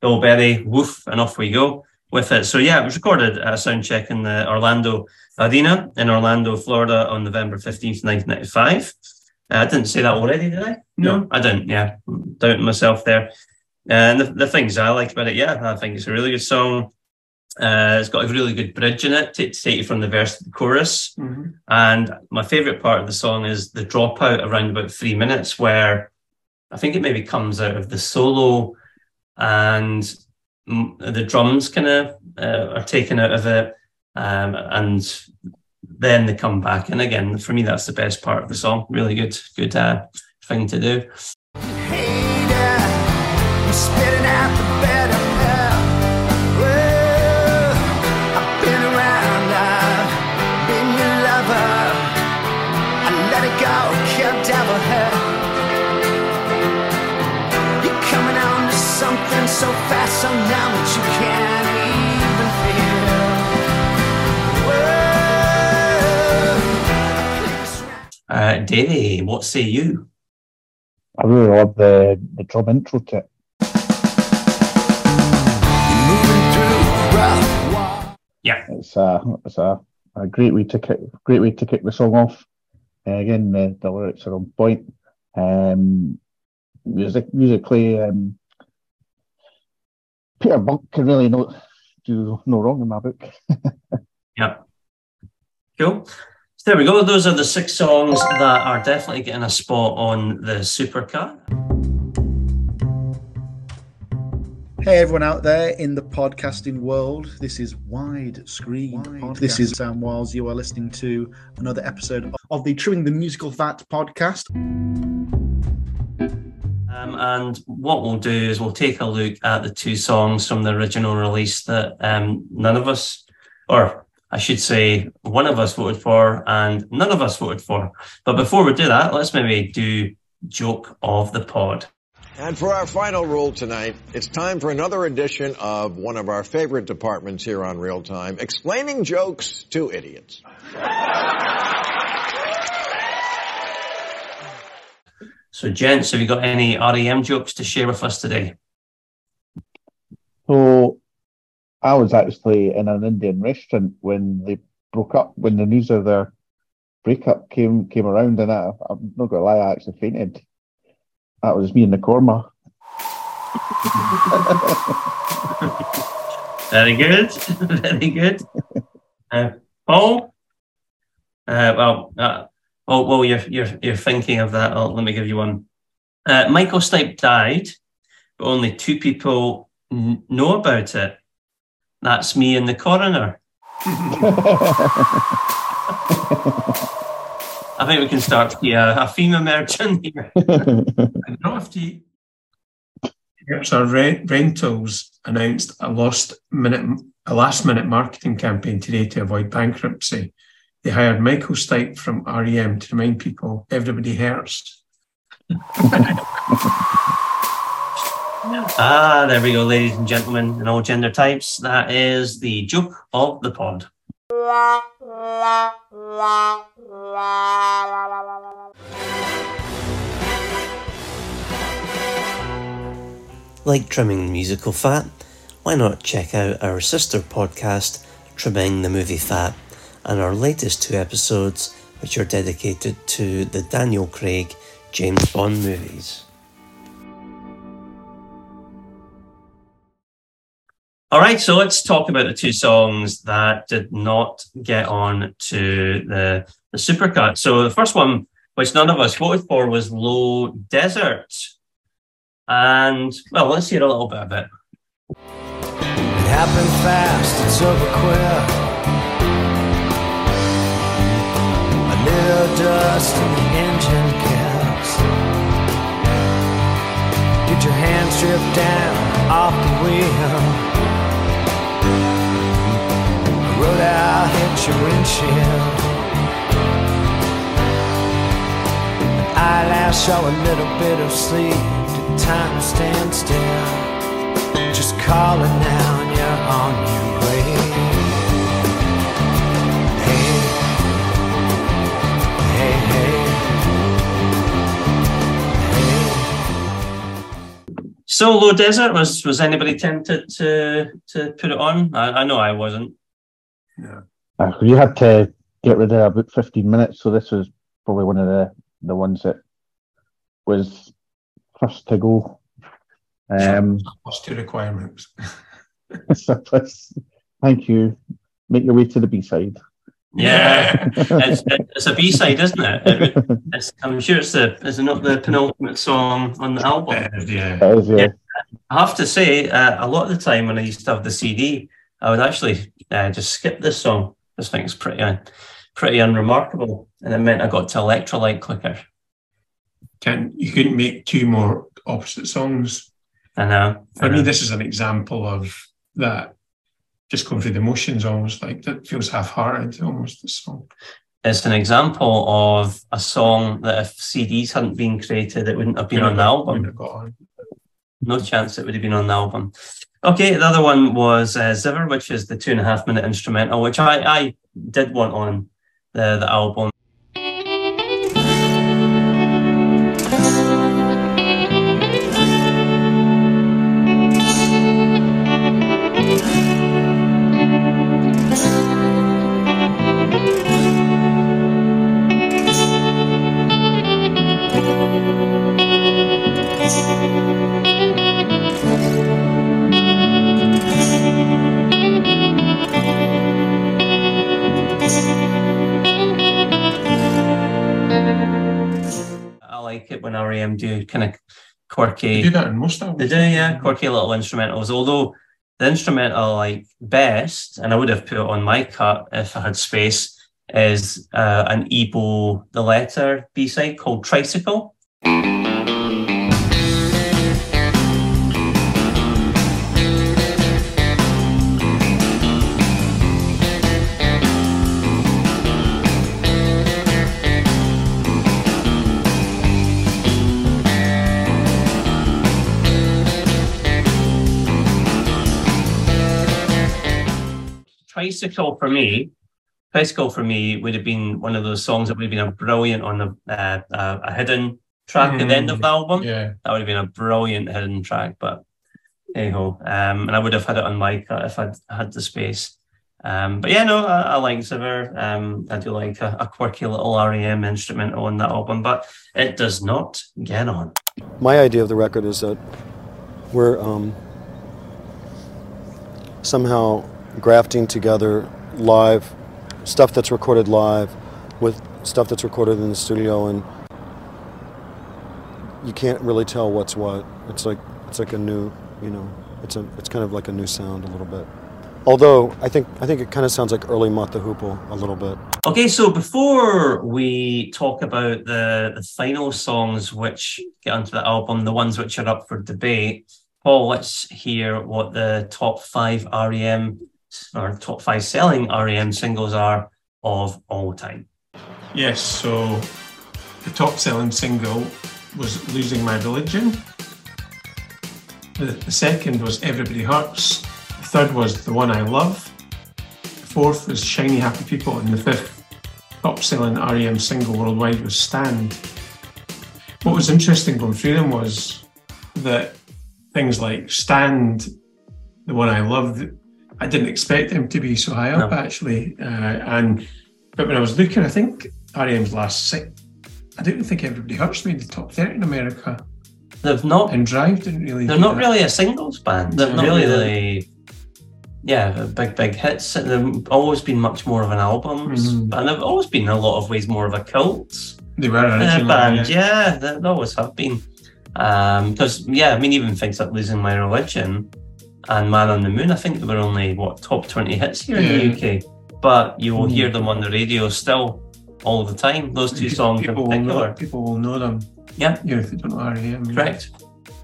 Bill Berry, woof, and off we go with it. So yeah, it was recorded at a sound check in the Orlando Arena in Orlando, Florida, on November fifteenth, nineteen ninety five. Uh, I didn't say that already, did I? No. I didn't. Yeah, doubting myself there. And the, the things I liked about it, yeah, I think it's a really good song. Uh, it's got a really good bridge in it to, to take you from the verse to the chorus. Mhm. And my favourite part of the song is the dropout around about three minutes, where I think it maybe comes out of the solo and the drums kind of uh, are taken out of it. Um, and then they come back. And again, for me, that's the best part of the song. Really good, good uh, thing to do. Uh, Davie, what say you? I really love the, the drum intro to it. Yeah, it's a it's a, a great way to kick great way to kick the song off. Uh, again, the, the lyrics are on point. Um, music musically, um, Peter Buck can really no do no wrong in my book. <laughs> Yeah. Cool. So there we go. Those are the six songs that are definitely getting a spot on the supercut. Hey everyone out there in the podcasting world, this is Widescreen. Podcast. This is Sam Wiles. You are listening to another episode of the Trimming the Musical Fat podcast. Um, and what we'll do is we'll take a look at the two songs from the original release that um, none of us, or I should say, one of us voted for and none of us voted for. But before we do that, let's maybe do joke of the pod. And for our final rule tonight, it's time for another edition of one of our favorite departments here on Real Time, explaining jokes to idiots. So, gents, have you got any REM jokes to share with us today? So, I was actually in an Indian restaurant when they broke up, when the news of their breakup came came around, and I, I'm not gonna lie, I actually fainted. That was me in the korma. <laughs> Very good. <laughs> Very good. Uh, Paul? Uh, well, uh, well, well, you're, you're, you're thinking of that. Oh, let me give you one. Uh, Michael Stipe died, but only two people n- know about it. That's me and the coroner. <laughs> I think we can start to see a, a theme emerging <laughs> here. Crafty our rent, rentals announced a last minute a last minute marketing campaign today to avoid bankruptcy. They hired Michael Stipe from REM to remind people everybody hurts. <laughs> ah, there we go, ladies and gentlemen, in all gender types. That is the joke of the pod. Like trimming musical fat? Why not check out our sister podcast, Trimming the Movie Fat, and our latest two episodes, which are dedicated to the Daniel Craig James Bond movies. All right, so let's talk about the two songs that did not get on to the, the supercut. So the first one, which none of us voted for, was Low Desert. And, well, let's hear a little bit of it. It happened fast, it's over quick. A little dust and the engine kicks. Get your hands stripped down off the wheel. Road hit your windshield. Saw a little bit of sleep. Time still? Just now and you're on your way. So Low Desert was was anybody tempted to to put it on? I, I know I wasn't. Uh, you had to get rid of about 15 minutes, so this was probably one of the, the ones that was first to go. Um, Plus two requirements. <laughs> so please, thank you. Make your way to the B side. Yeah, <laughs> it's, it's a B side, isn't it? it it's, I'm sure it's the is it not the penultimate song on the album? yeah. That is, yeah. I have to say, uh, a lot of the time when I used to have the CD, I would actually uh, just skip this song. This thing's pretty, uh, pretty unremarkable, and it meant I got to electrolyte quicker. Can you couldn't make two more opposite songs? I know. For I me, this is an example of that. Just going through the motions, almost like that feels half-hearted. Almost this song. It's an example of a song that if CDs hadn't been created, it wouldn't have been on the album. No chance it would have been on the album. Okay, the other one was uh, Zither, which is the two and a half minute instrumental, which I, I did want on the, the album. REM do kind of quirky. They do that in most albums. They do, yeah, quirky little instrumentals. Although the instrumental I like best, and I would have put it on my cut if I had space, is uh, an E-Bow the Letter B side called Tricycle. Tricycle for me, Tricycle for me would have been one of those songs that would have been a brilliant on the uh, uh, a hidden track at the end of the album. Yeah. That would have been a brilliant hidden track, but hey ho. Um, and I would have had it on mic if I'd had the space. Um, but yeah, no, I, I like Zither. Um, I do like a, a, quirky little REM instrumental on that album, but it does not get on. My idea of the record is that we're um, somehow grafting together live stuff that's recorded live with stuff that's recorded in the studio, and you can't really tell what's what. It's like it's like a new, you know, it's a it's kind of like a new sound a little bit. Although I think I think it kind of sounds like early the Hoople a little bit. Okay, so before we talk about the the final songs which get onto the album, the ones which are up for debate, Paul, let's hear what the top five REM or top five selling REM singles are of all time. Yes, so the top selling single was Losing My Religion. The, second was Everybody Hurts The third was The One I Love. The fourth was Shiny Happy People. And the fifth top selling REM single worldwide was Stand. What was interesting going through them was that things like Stand, the one I loved, I didn't expect them to be so high up no. actually. Uh, and but when I was looking, I think REM's last six, I don't think Everybody Hurts made the top 30 in America. They've not. And Drive didn't really. They're not that. really a singles band. They're not really, really yeah, big big hits. They've always been much more of an album, mm-hmm. and they've always been in a lot of ways more of a cult. They were uh, band, yeah. yeah, they, they always have been. Because um, yeah, I mean, even things like losing my religion and Man on the Moon, I think they were only what top twenty hits here in the UK, but you will mm. hear them on the radio still all the time. Those two songs people in particular, will know, people will know them. Yeah, yeah, if they don't know REM. Correct.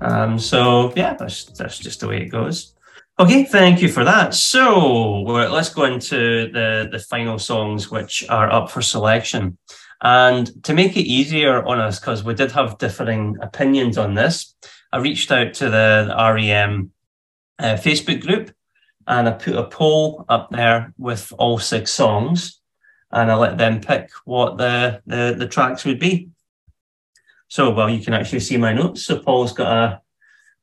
Um, so yeah, that's that's just the way it goes. Okay, thank you for that. So let's go into the, the final songs which are up for selection. And to make it easier on us, because we did have differing opinions on this, I reached out to the REM uh, Facebook group and I put a poll up there with all six songs and I let them pick what the, the, the tracks would be. So, well, you can actually see my notes. So Paul's got a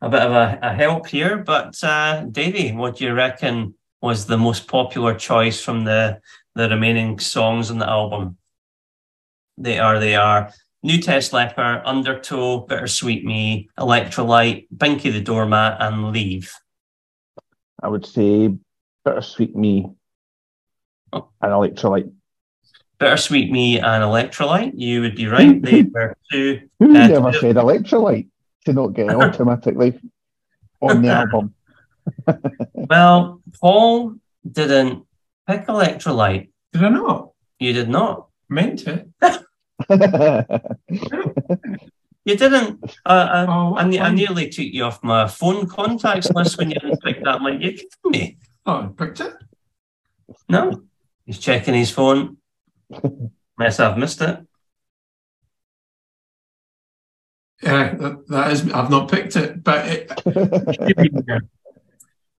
a bit of a, a help here. But uh, Davie, what do you reckon was the most popular choice from the the remaining songs on the album? They are they are New Test Leper, Undertow, Bittersweet Me, Electrolyte, Binky the Doormat, and Leave. I would say Bittersweet Me oh. and Electrolyte. Bittersweet Me and Electrolyte. You would be right. They <laughs> were two. Who uh, ever said Electrolyte? to not get <laughs> automatically on the album. <laughs> well, Paul didn't pick Electrolyte. Did I not? You did not. Meant to. You didn't. Uh, uh oh, I, I, nearly took you off my phone contacts list when you didn't pick that. like, you kidding me? Oh, I picked it. No, he's checking his phone. Mess, I've missed it. Yeah, that, that is. I've not picked it, but it, <laughs>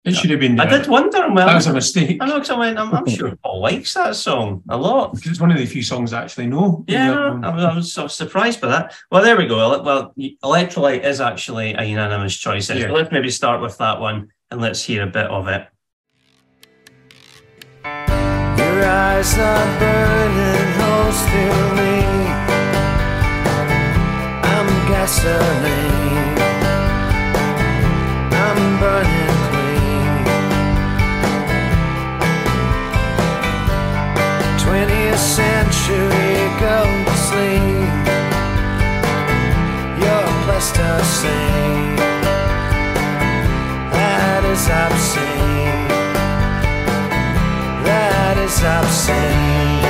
it should have been there. It should have been there. I did wonder. Well, that was a mistake. I know because I I'm, I'm sure Paul likes that song a lot. Because it's one of the few songs I actually know. Yeah, um, I was, I was sort of surprised by that. Well, there we go. Well, Electrolyte is actually a unanimous choice. Yeah. Let's maybe start with that one and let's hear a bit of it. Your eyes are burning holes through me gasoline. Century go to sleep. You're plasticine. That is obscene. That is obscene.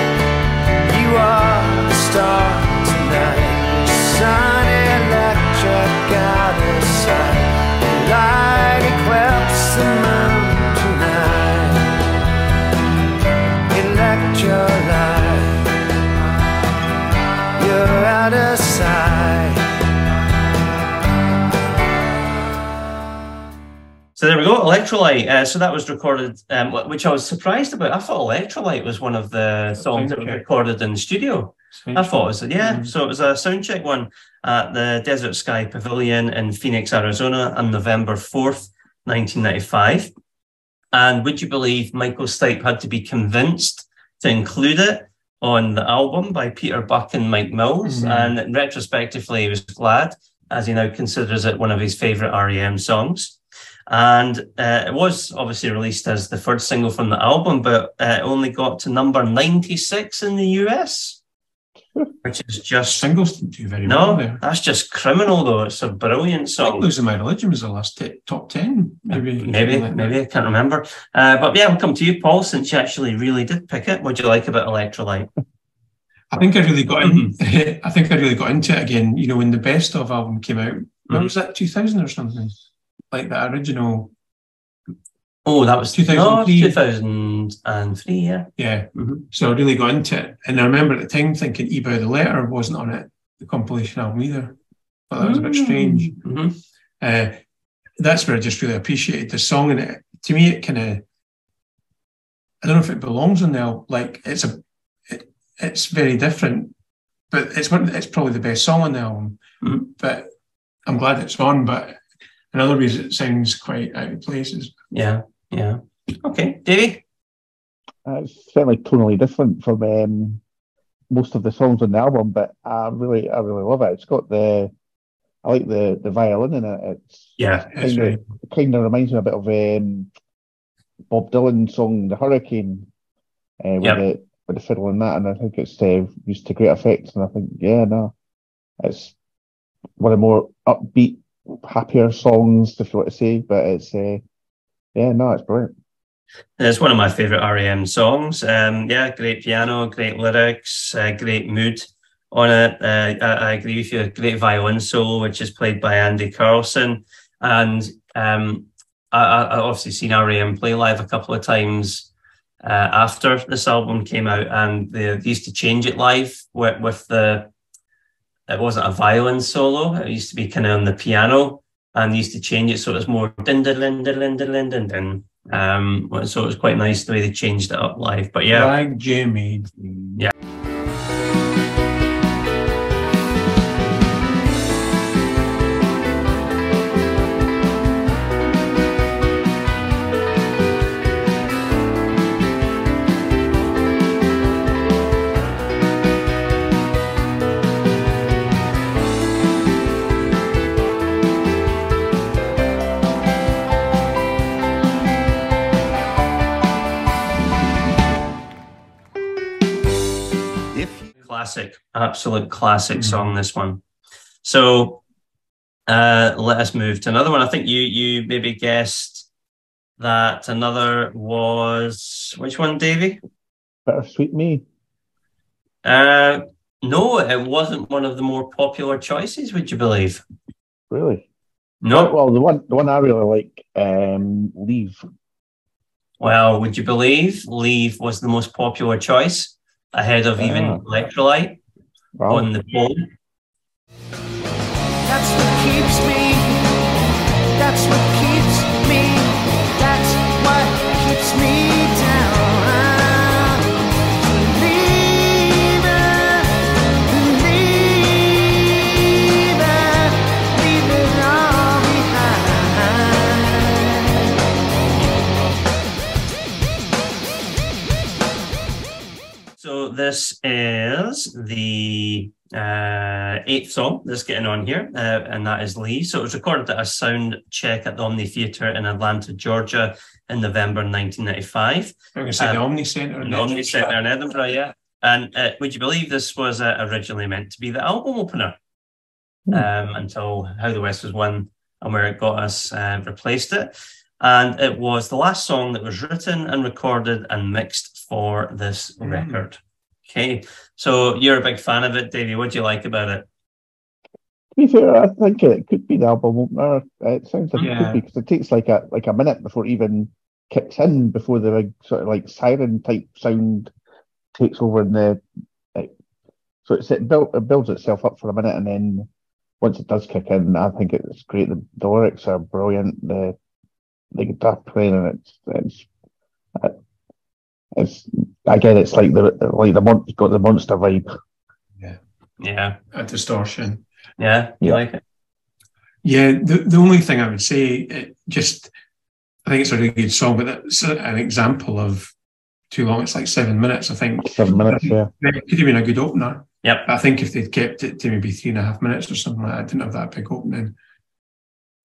You are a star tonight. Sun So there we go, Electrolyte. Uh, so that was recorded, um, which I was surprised about. I thought Electrolyte was one of the songs that were recorded in the studio. I thought it was, yeah. Mm-hmm. So it was a soundcheck one at the Desert Sky Pavilion in Phoenix, Arizona on November 4th, 1995. And would you believe Michael Stipe had to be convinced to include it on the album by Peter Buck and Mike Mills? Mhm. And retrospectively, he was glad, as he now considers it one of his favorite REM songs. And uh, it was obviously released as the first single from the album, but uh, it only got to number 96 in the US, <laughs> which is just. Singles didn't do very well No, that's just criminal, though. It's a brilliant I song. think Losing My Religion was the last t- top 10, maybe. Maybe, like maybe I can't remember. Uh, but yeah, we'll come to you, Paul, since you actually really did pick it. What do you like about Electrolyte? <laughs> I think I really got in. <laughs> I think I really got into it again. You know, when the best of album came out, when Mhm. was that? Two thousand or something? Like the original. Oh, that was 2003. No, 2003, yeah. Yeah. Mhm. So I really got into it, and I remember at the time thinking "E-Bow the Letter" wasn't on it, the compilation album either. But that was a bit strange. Mhm. Uh, that's where I just really appreciated the song, and it to me it kind of. I don't know if it belongs on there. Like it's a, it, it's very different, but it's one. It's probably the best song on the album. Mhm. But I'm glad it's on. But in other ways, it sounds quite out of places. Yeah, yeah. Okay, Davie? Uh, it's certainly tonally different from um, most of the songs on the album, but I really, I really love it. It's got the, I like the the violin in it. It's Yeah, that's kind right. of kind of reminds me a bit of um, Bob Dylan's song "The Hurricane" uh, with Yep. the with the fiddle in that, and I think it's uh, used to great effect. And I think, yeah, no, it's one of the more upbeat, happier songs, if you want to say. But it's, uh, yeah, no, it's brilliant. It's one of my favorite REM songs. Um, yeah, great piano, great lyrics, uh, great mood on it. Uh, I, I agree with you. Great violin solo, which is played by Andy Carlson. And um, I, I- obviously seen REM play live a couple of times uh, after this album came out, and they used to change it live with, with the it wasn't a violin solo. It used to be kind of on the piano, and they used to change it so it was more din din din din din din. Um, so it was quite nice the way they changed it up live. But yeah, like Jimmy. Yeah. Absolute classic song. This one. So uh, let us move to another one. I think you you maybe guessed that another was which one, Davie? Bittersweet Me. Uh, no, it wasn't one of the more popular choices. Would you believe? Really? No. Well, the one the one I really like, um, Leave. Well, would you believe Leave was the most popular choice ahead of even Ah. Electrolyte Wow. on the poll? That's what keeps me. That's what keeps me. That's what keeps me down. All behind. So this is the uh, eighth song that's getting on here, uh, and that is Leave. So it was recorded at a sound check at the Omni Theatre in Atlanta, Georgia, in November 1995. I'm going to say the Um, Omni Centre. in the Omni Centre in Edinburgh, yeah. And uh, would you believe this was uh, originally meant to be the album opener? Um, until How the West Was Won and Where It Got Us uh, replaced it. And it was the last song that was written and recorded and mixed for this Mm. record. Okay, so you're a big fan of it, Davie. What do you like about it? To be fair, I think it could be the album opener. It sounds like it could be because it takes like a like a minute before it even kicks in before the big sort of like siren type sound takes over in the. Like, so it's it built it builds itself up for a minute and then once it does kick in, I think it's great. The, the lyrics are brilliant. The the guitar playing and it's it's it's again it's like the like the mon- got the monster vibe. Yeah, yeah, A distortion. yeah, you Yeah. like it? Yeah, the, the only thing I would say, it just I think it's a really good song, but it's an example of too long. It's like seven minutes, I think. Seven minutes, yeah. It could have been a good opener. Yep. I think if they'd kept it to maybe three and a half minutes or something like that, I didn't have that big opening,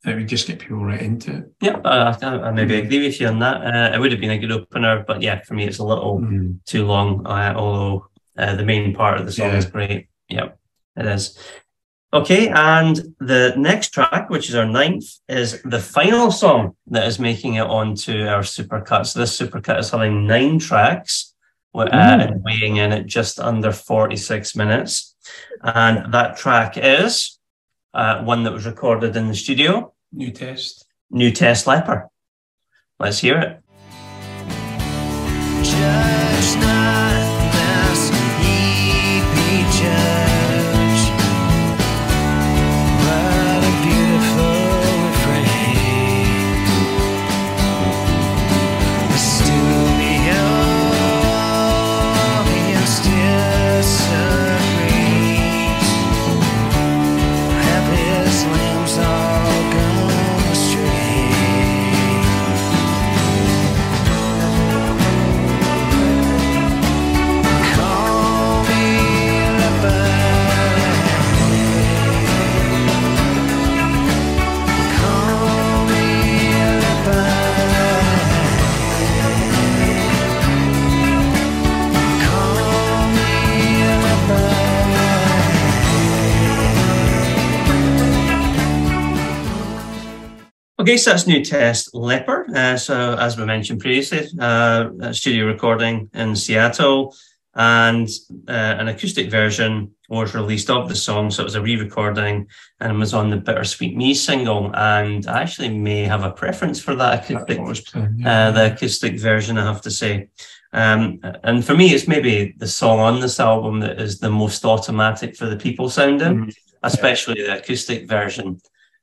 then we'd just get people right into it. Yep, uh, I, I maybe agree with you on that. Uh, it would have been a good opener, but yeah, for me, it's a little Mm. too long. Uh, although uh, the main part of the song Yeah. is great. Yep, it is. Okay, and the next track, which is our ninth, is the final song that is making it onto our supercut. So this supercut is having nine tracks, uh, Mm. weighing in at just under 46 minutes. And that track is uh, one that was recorded in the studio. New test. New Test Leper. Let's hear it. Judge That's New Test Leper. Uh, so, as we mentioned previously, uh, a studio recording in Seattle, and uh, an acoustic version was released of the song. So, it was a re recording and it was on the Bittersweet Me single. And I actually may have a preference for that acoustic, uh, the acoustic version, I have to say. Um, and for me, it's maybe the song on this album that is the most automatic for the people sounding, especially the acoustic version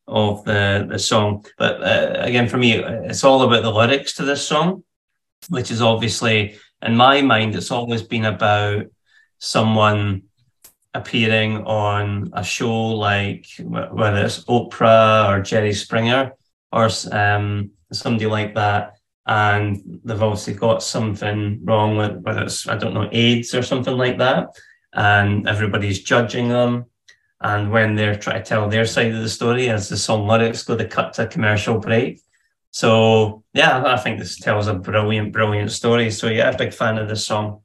of the, the song. But uh, again, for me, it's all about the lyrics to this song, which is obviously, in my mind, it's always been about someone appearing on a show like whether it's Oprah or Jerry Springer or um, somebody like that. And they've obviously got something wrong with whether it's, I don't know, AIDS or something like that. And everybody's judging them. And when they're trying to tell their side of the story, as the song lyrics go, they cut to a commercial break. So yeah, I think this tells a brilliant, brilliant story. So yeah, a big fan of this song.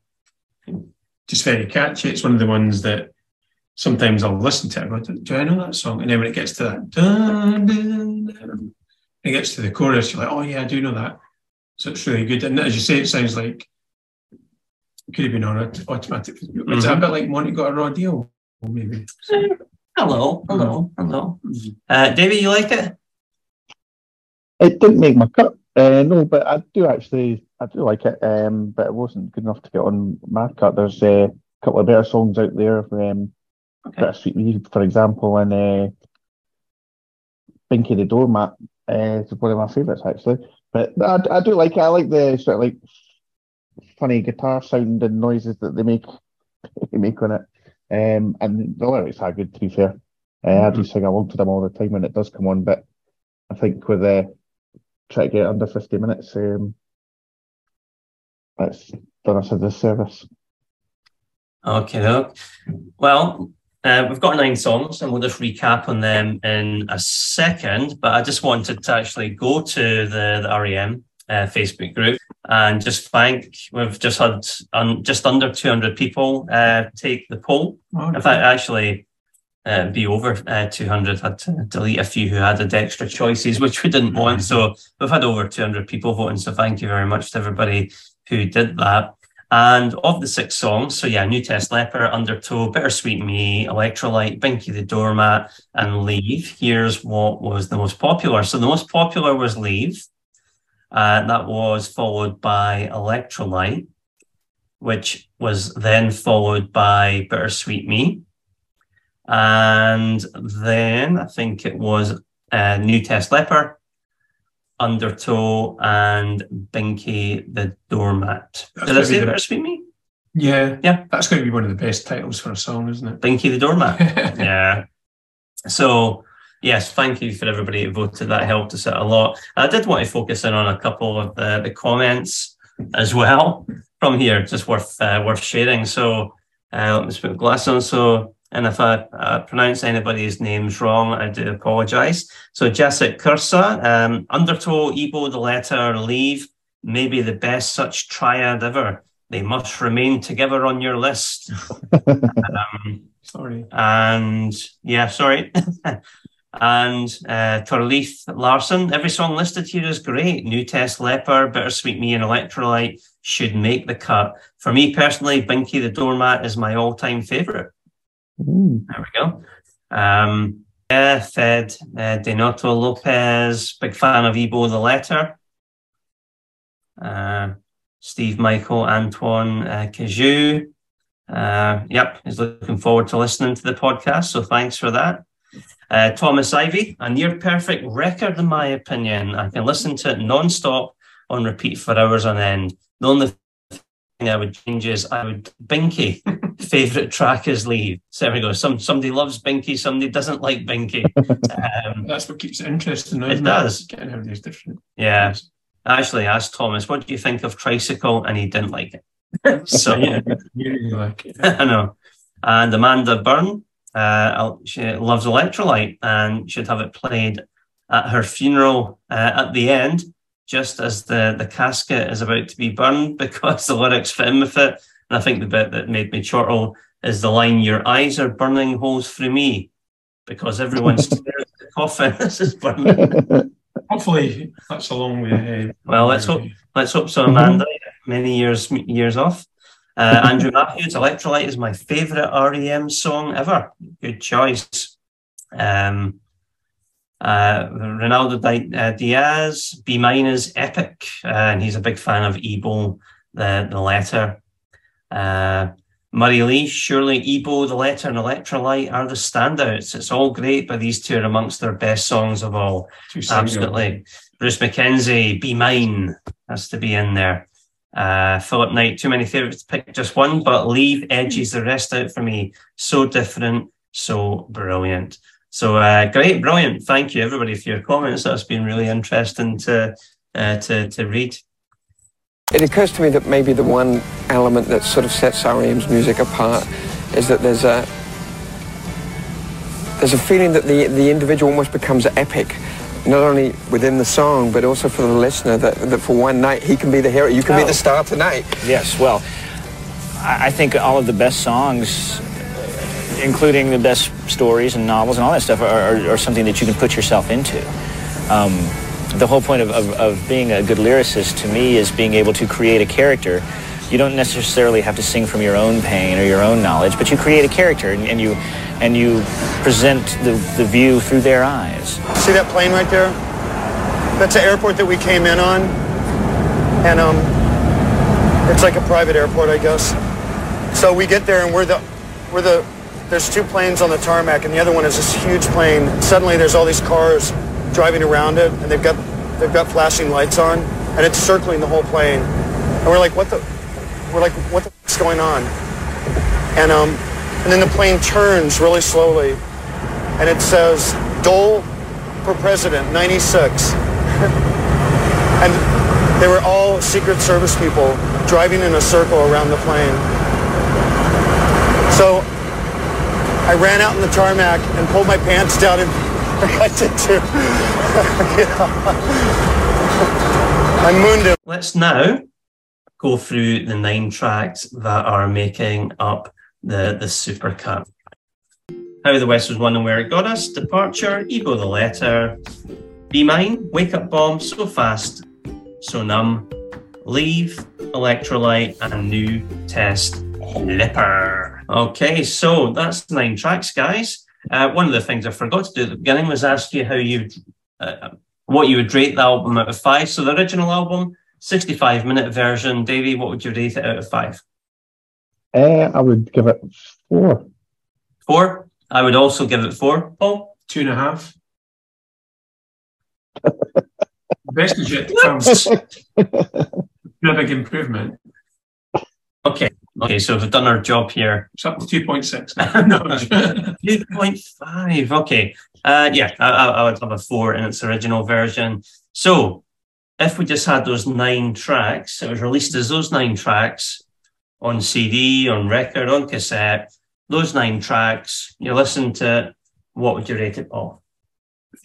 Just very catchy. It's one of the ones that sometimes I'll listen to it. go, Do I know that song? And then when it gets to that, dun, dun, dun, it gets to the chorus, you're like, oh yeah, I do know that. So it's really good. And as you say, it sounds like it could have been on it automatic. It's a Mhm. bit like Monty got a raw deal, maybe. Hello, hello, hello. Uh, David, you like it? It didn't make my cut. Uh, no, but I do actually, I do like it. Um, but it wasn't good enough to get on my cut. There's uh, a couple of better songs out there. Um, Bittersweet Me, for example, and uh, Binky the Doormat uh, is one of my favourites actually. But I, I do like it. I like the sort of like funny guitar sound and noises that they make <laughs> they make on it. Um, and the lyrics are good to be fair. Uh, I do sing along to them all the time when it does come on, but I think with uh, try to get it under 50 minutes, um, that's done us a disservice. Okay. Well, uh, we've got nine songs, and we'll just recap on them in a second. But I just wanted to actually go to the, the REM uh, Facebook group and just thank. We've just had um, just under 200 people uh, take the poll. In fact, actually, uh, be over uh, 200. Had to delete a few who had had extra choices, which we didn't want. So we've had over 200 people voting. So thank you very much to everybody who did that. And of the six songs, so yeah, New Test Leper, Undertow, Bittersweet Me, Electrolyte, Binky the Doormat, and Leave. Here's what was the most popular. So the most popular was Leave. Uh, that was followed by Electrolyte, which was then followed by Bittersweet Me. And then I think it was uh, New Test Leper, Undertow, and Binky the Doormat. That's Did I say the- Bittersweet Me? Yeah, yeah. That's going to be one of the best titles for a song, isn't it? Binky the Doormat. <laughs> yeah. So Yes, thank you for everybody who voted. That helped us out a lot. I did want to focus in on a couple of the, the comments as well from here, just worth uh, worth sharing. So uh, let me just put glass on. So, and if I uh, pronounce anybody's names wrong, I do apologise. So Jessica Kursa, um, Undertow, E-Bow, the letter, leave, maybe the best such triad ever. They must remain together on your list. <laughs> um, Sorry. and yeah, sorry. <laughs> and uh, Torleith Larson. Every song listed here is great. New Test Leper, Bittersweet Me, and Electrolyte should make the cut. For me personally, Binky the Doormat is my all-time favourite. There we go. Um, yeah, Fed, uh, Denoto Lopez, big fan of E-Bow the Letter. Uh, Steve Michael, Antoine uh, Cajou. Uh, yep, he's looking forward to listening to the podcast. So thanks for that. Uh, Thomas Ivy, a near perfect record, in my opinion. I can listen to it non-stop on repeat for hours on end. The only thing I would change is I would Binky. <laughs> Favorite track is Leave. So there we go. Some somebody loves Binky, somebody doesn't like Binky. Um, <laughs> That's what keeps it interesting. It does. Getting everybody's different. yeah. I actually asked Thomas, what do you think of Tricycle? And he didn't like it. <laughs> so yeah, really like it. I know. And Amanda Byrne, uh, she loves Electrolyte and should have it played at her funeral uh, at the end, just as the, the casket is about to be burned <laughs> because the lyrics fit in with it. And I think the bit that made me chortle is the line, Your eyes are burning holes through me because everyone <laughs> stares at the coffin. <laughs> this is burning. Hopefully, that's a long way ahead. Well, let's hope. Let's hope so, Amanda. Many years years off. Uh, Andrew Matthews, "Electrolyte" is my favourite REM song ever. Good choice. Um, uh, Ronaldo Di- uh, Diaz, Be Mine" is epic, uh, and he's a big fan of E-Bow, the the letter. Uh, Murray Lee, surely E-Bow, the letter, and Electrolyte are the standouts. It's all great, but these two are amongst their best songs of all. Absolutely. Bruce McKenzie, Be Mine has to be in there. Uh, Philip Knight, too many favourites to pick just one, but leave edges the rest out for me. So different, so brilliant. So uh, great, brilliant. Thank you everybody for your comments. That's been really interesting to uh, to to read. It occurs to me that maybe the one element that sort of sets REM's music apart is that there's a there's a feeling that the the individual almost becomes epic, not only within the song but also for the listener. That that for one night he can be the hero, you can be Oh. the star tonight. Yes, well, I I think all of the best songs, including the best stories and novels and all that stuff, are, are, are something that you can put yourself into. Um, the whole point of, of, of being a good lyricist to me is being able to create a character. You don't necessarily have to sing from your own pain or your own knowledge, but you create a character and, and you and you present the, the view through their eyes. See that plane right there? That's the airport that we came in on. And um, it's like a private airport, I guess. So we get there and we're the, we're the, there's two planes on the tarmac and the other one is this huge plane. Suddenly there's all these cars driving around it and they've got, they've got flashing lights on and it's circling the whole plane. And we're like, what the, we're like, what the f***'s going on? And um, and then the plane turns really slowly, and it says Dole for President 96. <laughs> and they were all Secret Service people driving in a circle around the plane. So I ran out in the tarmac and pulled my pants down and I did too. I mooned him. Let's now go through the nine tracks that are making up the, the super cut. How the West was won and where it got us, Departure, E-Bow the Letter, Be Mine, Wake Up Bomb, So Fast, So Numb, Leave, Electrolyte, and New Test Leper. Okay, so that's nine tracks, guys. Uh, one of the things I forgot to do at the beginning was ask you how you, uh, what you would rate the album out of five. So the original album, 65 minute version. Davie, what would you rate it out of five? Uh, I would give it four. Four. I would also give it four. Paul? Two and a half. <laughs> Best is yet to come. A big improvement. Okay, Okay, so we've done our job here. It's up to 2.6. <laughs> <laughs> no, 2.5. Okay. Uh, yeah, I, I, I would have a four in its original version. So if we just had those nine tracks, it was released as those nine tracks on CD, on record, on cassette, those nine tracks, you listen to it, what would you rate it, Paul?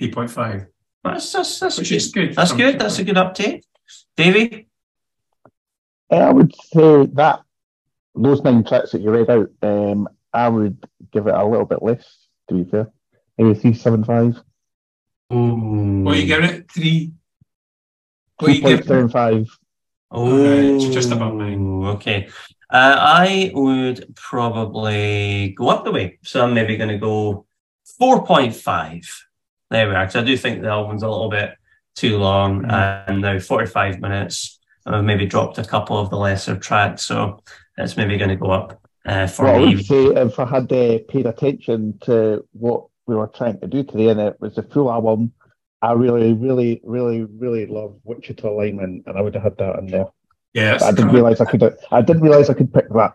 3.5. That's, that's, that's Which good. is good. That's good. That's a good update. Davie? I would say that those nine tracks that you read out, um, I would give it a little bit less, to be fair. Maybe 375. Well, you give it three. What you give it? 2.75. Oh, it's just about nine. Okay. Uh, I would probably go up the way. So I'm maybe going to go 4.5. There we are. Because I do think the album's a little bit too long and now 45 minutes. I've maybe dropped a couple of the lesser tracks. So it's maybe going to go up uh, for well, I me. would say if I had uh, paid attention to what we were trying to do today, and it was a full album, I really, really, really, really love Wichita Lineman, and I would have had that in there. Yes. I didn't realize I could. I didn't realize I could pick that.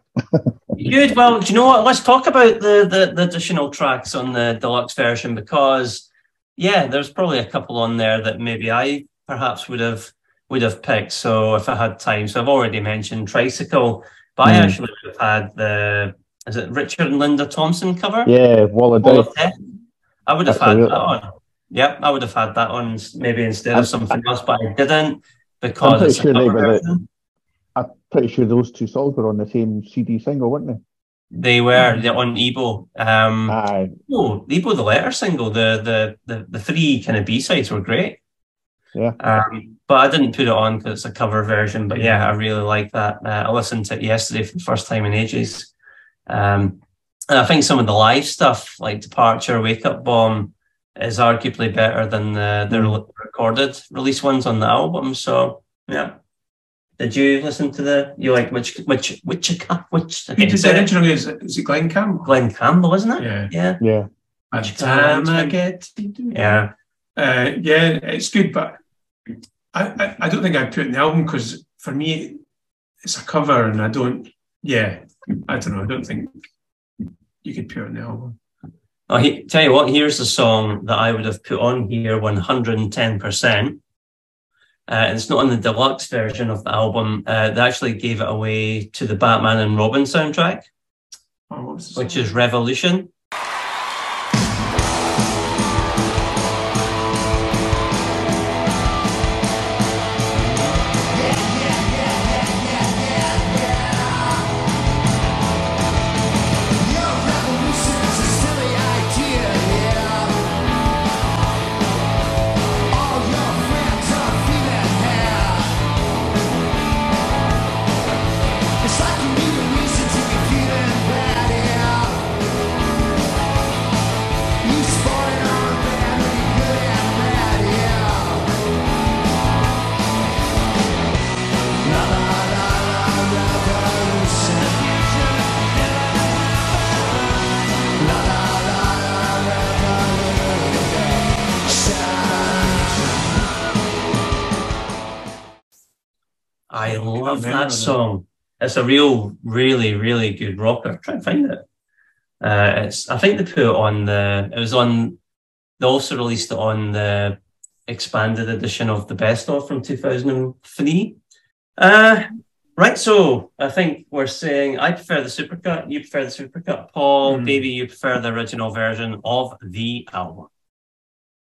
Good. Well, do you know what? Let's talk about the, the, the additional tracks on the deluxe version because, yeah, there's probably a couple on there that maybe I perhaps would have would have picked. So if I had time, so I've already mentioned Tricycle, but I Mm. actually would have had the is it Richard and Linda Thompson cover? Yeah, Wall of Wall of Death. I would have had Absolutely. that on. Yep, I would have had that on maybe instead of I'm- something else, but I didn't I'm because pretty it's a sure they were. The, I'm pretty sure those two songs were on the same CD single, weren't they? They were they're on E-Bow. Um, Aye. oh, E-Bow, the letter single, the the the, the three kind of B sides were great. Yeah. Um, but I didn't put it on because it's a cover version. But yeah, I really like that. Uh, I listened to it yesterday for the first time in ages. Um, and I think some of the live stuff, like Departure, Wake Up Bomb, is arguably better than the the re- recorded release ones on the album. So yeah. Did you listen to the you like which which which which Who did the original is, is it Glen Campbell? Glen Campbell, isn't it? Yeah. Yeah. Yeah. By time I get Yeah. Uh, yeah, it's good, but I, I, I don't think I'd put it in the album because for me, it's a cover and I don't, yeah, I don't know, I don't think you could put it in the album. Oh, he, tell you what, here's the song that I would have put on here 110%. Uh, and it's not on the deluxe version of the album. Uh, they actually gave it away to the Batman and Robin soundtrack, Oh, what was the which is Revolution. That that. song. It's a real, really, really good rocker. Try and find it. Uh, it's. I think they put it on the. It was on. They also released it on the expanded edition of the best of from two thousand and three. Uh, right. So I think we're saying I prefer the supercut. You prefer the supercut. Paul, baby, you prefer the original version of the album.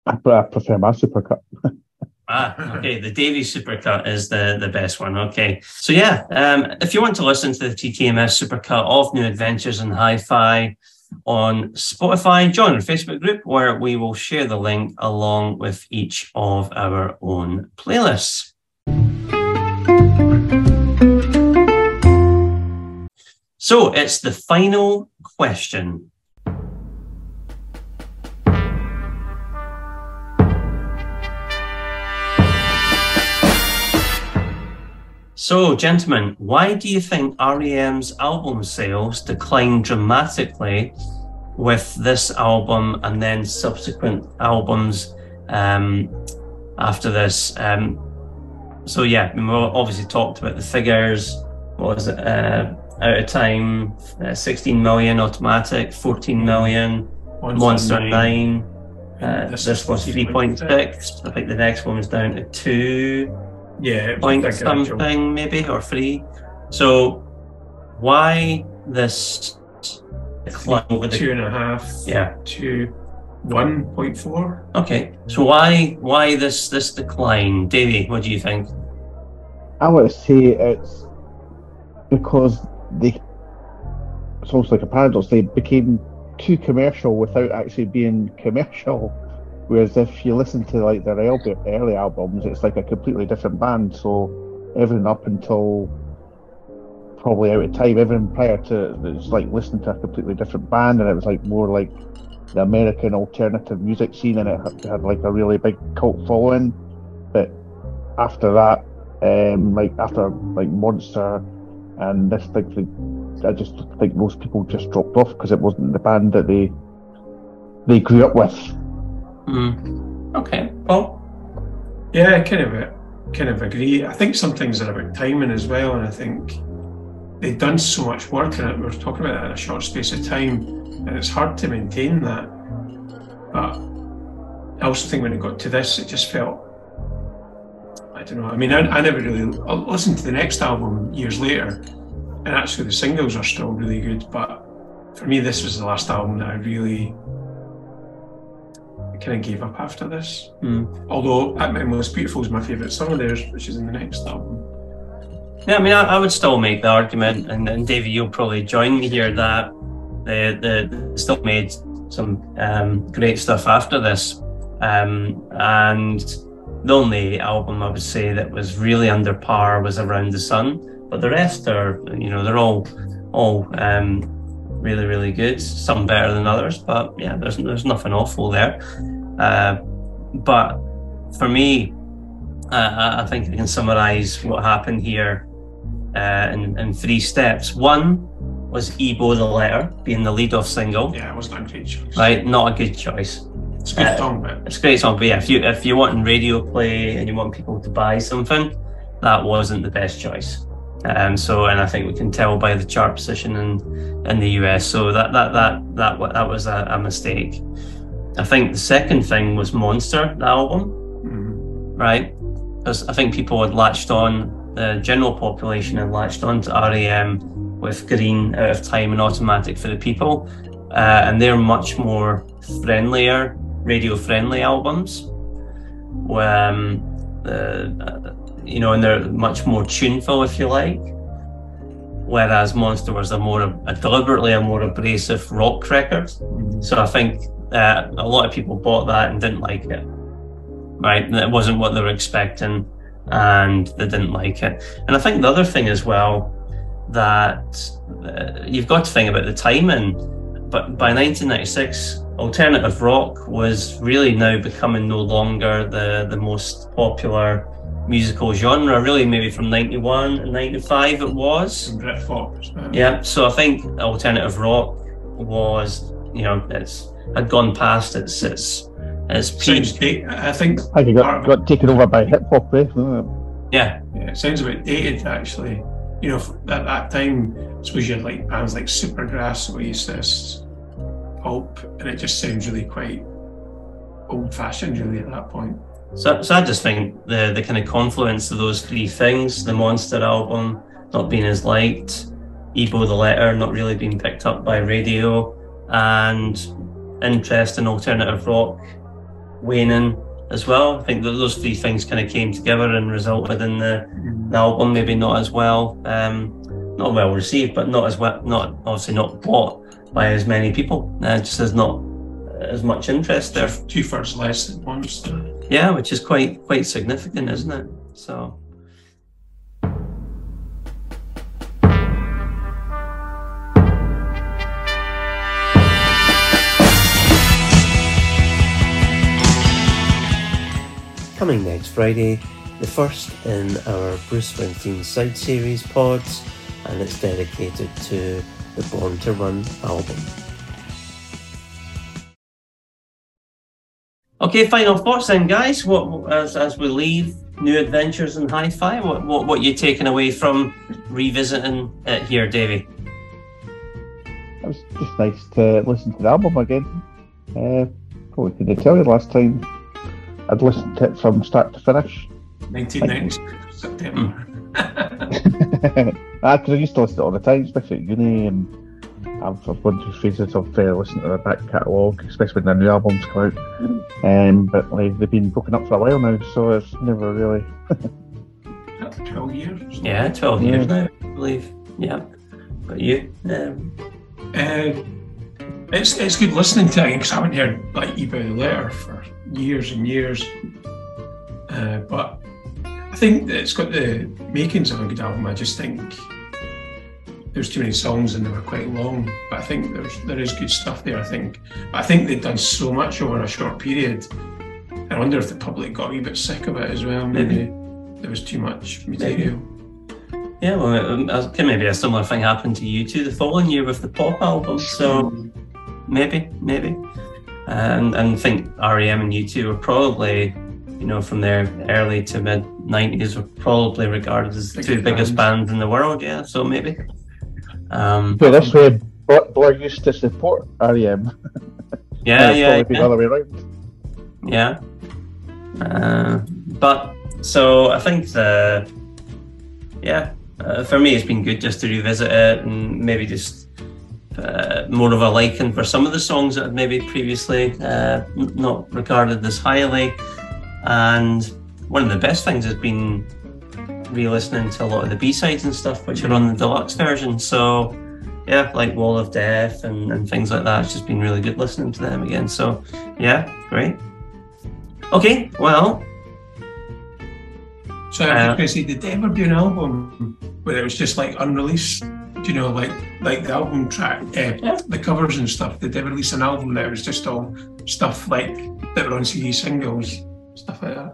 I, I prefer my supercut. <laughs> Ah, okay. The Davie's supercut is the, the best one. Okay. So yeah, um, if you want to listen to the TTMF supercut of New Adventures in Hi-Fi on Spotify, join our Facebook group where we will share the link along with each of our own playlists. So it's the final question. So, gentlemen, why do you think REM's album sales declined dramatically with this album and then subsequent albums um, after this? Um, so, yeah, we obviously talked about the figures. what was it? Uh, out of time, uh, 16 million automatic, 14 million Monster Monster, nine. 9. Uh, This this, was 3.6. I think the next one was down to 2 Yeah, it was point bigger, actually. something, maybe, or 3. So, why this decline over the Two and a half. Yeah. To one point four. Okay, so why why this this decline, Davie? What do you think? I would say it's because they. It's almost like a paradox. They became too commercial without actually being commercial. Whereas if you listen to like their early, early albums, it's like a completely different band. So everything up until probably out of time, everything prior to it was like listening to a completely different band, and it was like more like the American alternative music scene, and it had, had like a really big cult following. But after that, um, like after like Monster and this thing, I just think most people just dropped off because it wasn't the band that they they grew up with. Hmm. Okay. Well, Yeah, kind of uh, kind of agree. I think some things are about timing as well, and I think they've done so much work in it. We are talking about that in a short space of time, and it's hard to maintain that. But I also think when it got to this, it just felt. I don't know. I mean, I, I never really listened to the next album years later, and actually the singles are still really good. But for me, this was the last album that I really kind of gave up after this. Hmm. Although At My Most Beautiful is my favourite song of theirs, which is in the next album. Yeah, I mean, I, I would still make the argument, and, and Davie, you'll probably join me here that the the, the still made some um, great stuff after this, um, and the only album I would say that was really under par was Around the Sun, but the rest are, you know, they're all all um, really really good. Some better than others, but yeah, there's there's nothing awful there. Uh, but for me, uh, I think I can summarise what happened here uh, in, in three steps. One was E-Bow the Letter being the lead off single. Yeah, it wasn't a great choice. Right, not a good choice. It's a good Uh, song, but It's a great song, but yeah, if you if you want radio play and you want people to buy something, that wasn't the best choice. Um, so, and I think we can tell by the chart position in in the US. So that that that that that was a, a mistake. I think the second thing was Monster, the album, right? Because I think people had latched on, the general population had latched on to REM with Green, Out of Time, and Automatic for the People, uh, and they're much more friendlier, radio friendly albums. Um, uh, you know, and they're much more tuneful, if you like. Whereas Monster was a more, a deliberately a more abrasive rock record. So I think uh, a lot of people bought that and didn't like it. Right, it wasn't what they were expecting, and they didn't like it. And I think the other thing as well that uh, you've got to think about the timing. But by 1996, alternative rock was really now becoming no longer the the most popular musical genre. Really, maybe from 91 and 95 it was. Britpop. man. Yeah, so I think alternative rock was, you know, it's had gone past its its its Sounds peak. date. I think I think it got, got taken over by hip hop, eh? Yeah, yeah, it sounds a bit dated actually. You know, at that time, I suppose you had like bands like Supergrass, Oasis, Pulp, and it just sounds really quite old fashioned, really, at that point. So, so I just think the the kind of confluence of those three things, the Monster album not being as liked, E-Bow the Letter not really being picked up by radio, and interest in alternative rock waning as well. I think that those three things kind of came together and resulted in the, the album maybe not as well, um, not well received, but not as well, not obviously not bought by as many people. Uh, just as not as much interest there. Two thirds less than Monster. Yeah, which is quite quite significant, isn't it? So Coming next Friday, the first in our Bruce Springsteen side series pods, and it's dedicated to the Born to Run album. Okay, final thoughts then, guys. What as as we leave New Adventures in Hi-Fi, what what what you taking away from revisiting it here, Davie? It was just nice to listen to the album again. Uh, probably couldn't tell you last time I'd listened to it from start to finish. 1996 September. Ah, 'cause <laughs> I used to listen to it all the time, especially at uni, and I've, I've gone through phases of uh, listening to the back catalogue, especially when the new albums come out. Um, but like, they've been broken up for a while now, so it's never really. <laughs> 12 years. Yeah, 12 Yeah. years now, I believe. Yeah. But you? Um, Uh, it's it's good listening to it because I haven't heard like E-Bow the letter for years and years. Uh, but I think that it's got the makings of a good album. I just think there's too many songs and they were quite long. But I think there's there is good stuff there. I think. But I think they've done so much over a short period. I wonder if the public got a wee bit sick of it as well. Maybe there was too much material. yeah, well, um, I think maybe a similar thing happened to U2 the following year with the pop album. So maybe, maybe. And and I think REM and U2 were probably, you know, from their early to mid 90s, were probably regarded as the two biggest bands in the world. Yeah, so maybe. Um, Put it this way, Bl- Blur used to support REM. <laughs> Yeah, yeah, yeah. the other way around. Yeah. Uh, but so I think the yeah uh, for me it's been good just to revisit it and maybe just uh, more of a liking for some of the songs that I've maybe previously uh, not regarded as highly. And one of the best things has been re-listening to a lot of the B-sides and stuff which are on the deluxe version. So yeah, like Wall of Death and, and things like that. It's just been really good listening to them again. So yeah, great. Okay, well, So I Uh, was going to say, did they ever do an album where it was just like unreleased? Do you know, like like the album track, uh, the covers and stuff? Did they ever release an album that was just all stuff like that were on CD singles, stuff like that?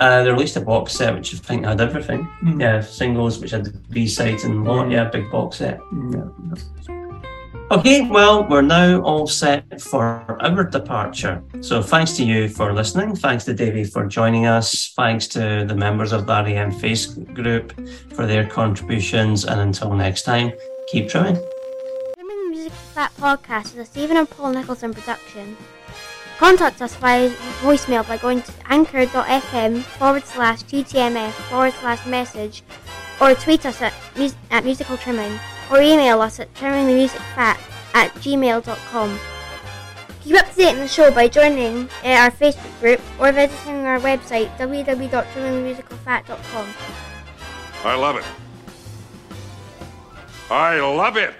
Uh, they released a box set which I think had everything. Yeah, singles which had the B sides and lot. Mm. Yeah, big box set. Yeah. Okay, well, we're now all set for our departure. So thanks to you for listening. Thanks to Davie for joining us. Thanks to the members of the REM Face group for their contributions. And until next time, keep trying. Trimming the Music Fat podcast is a Stephen and Paul Nicholson production. Contact us via voicemail by going to anchor.fm forward slash TTMF forward slash message or tweet us at, mus- at musical trimming or email us at trimmingthemusicfat at gmail.com. Keep up to date on the show by joining uh, our Facebook group or visiting our website www.trimmingthemusicalfat.com. I love it. I love it.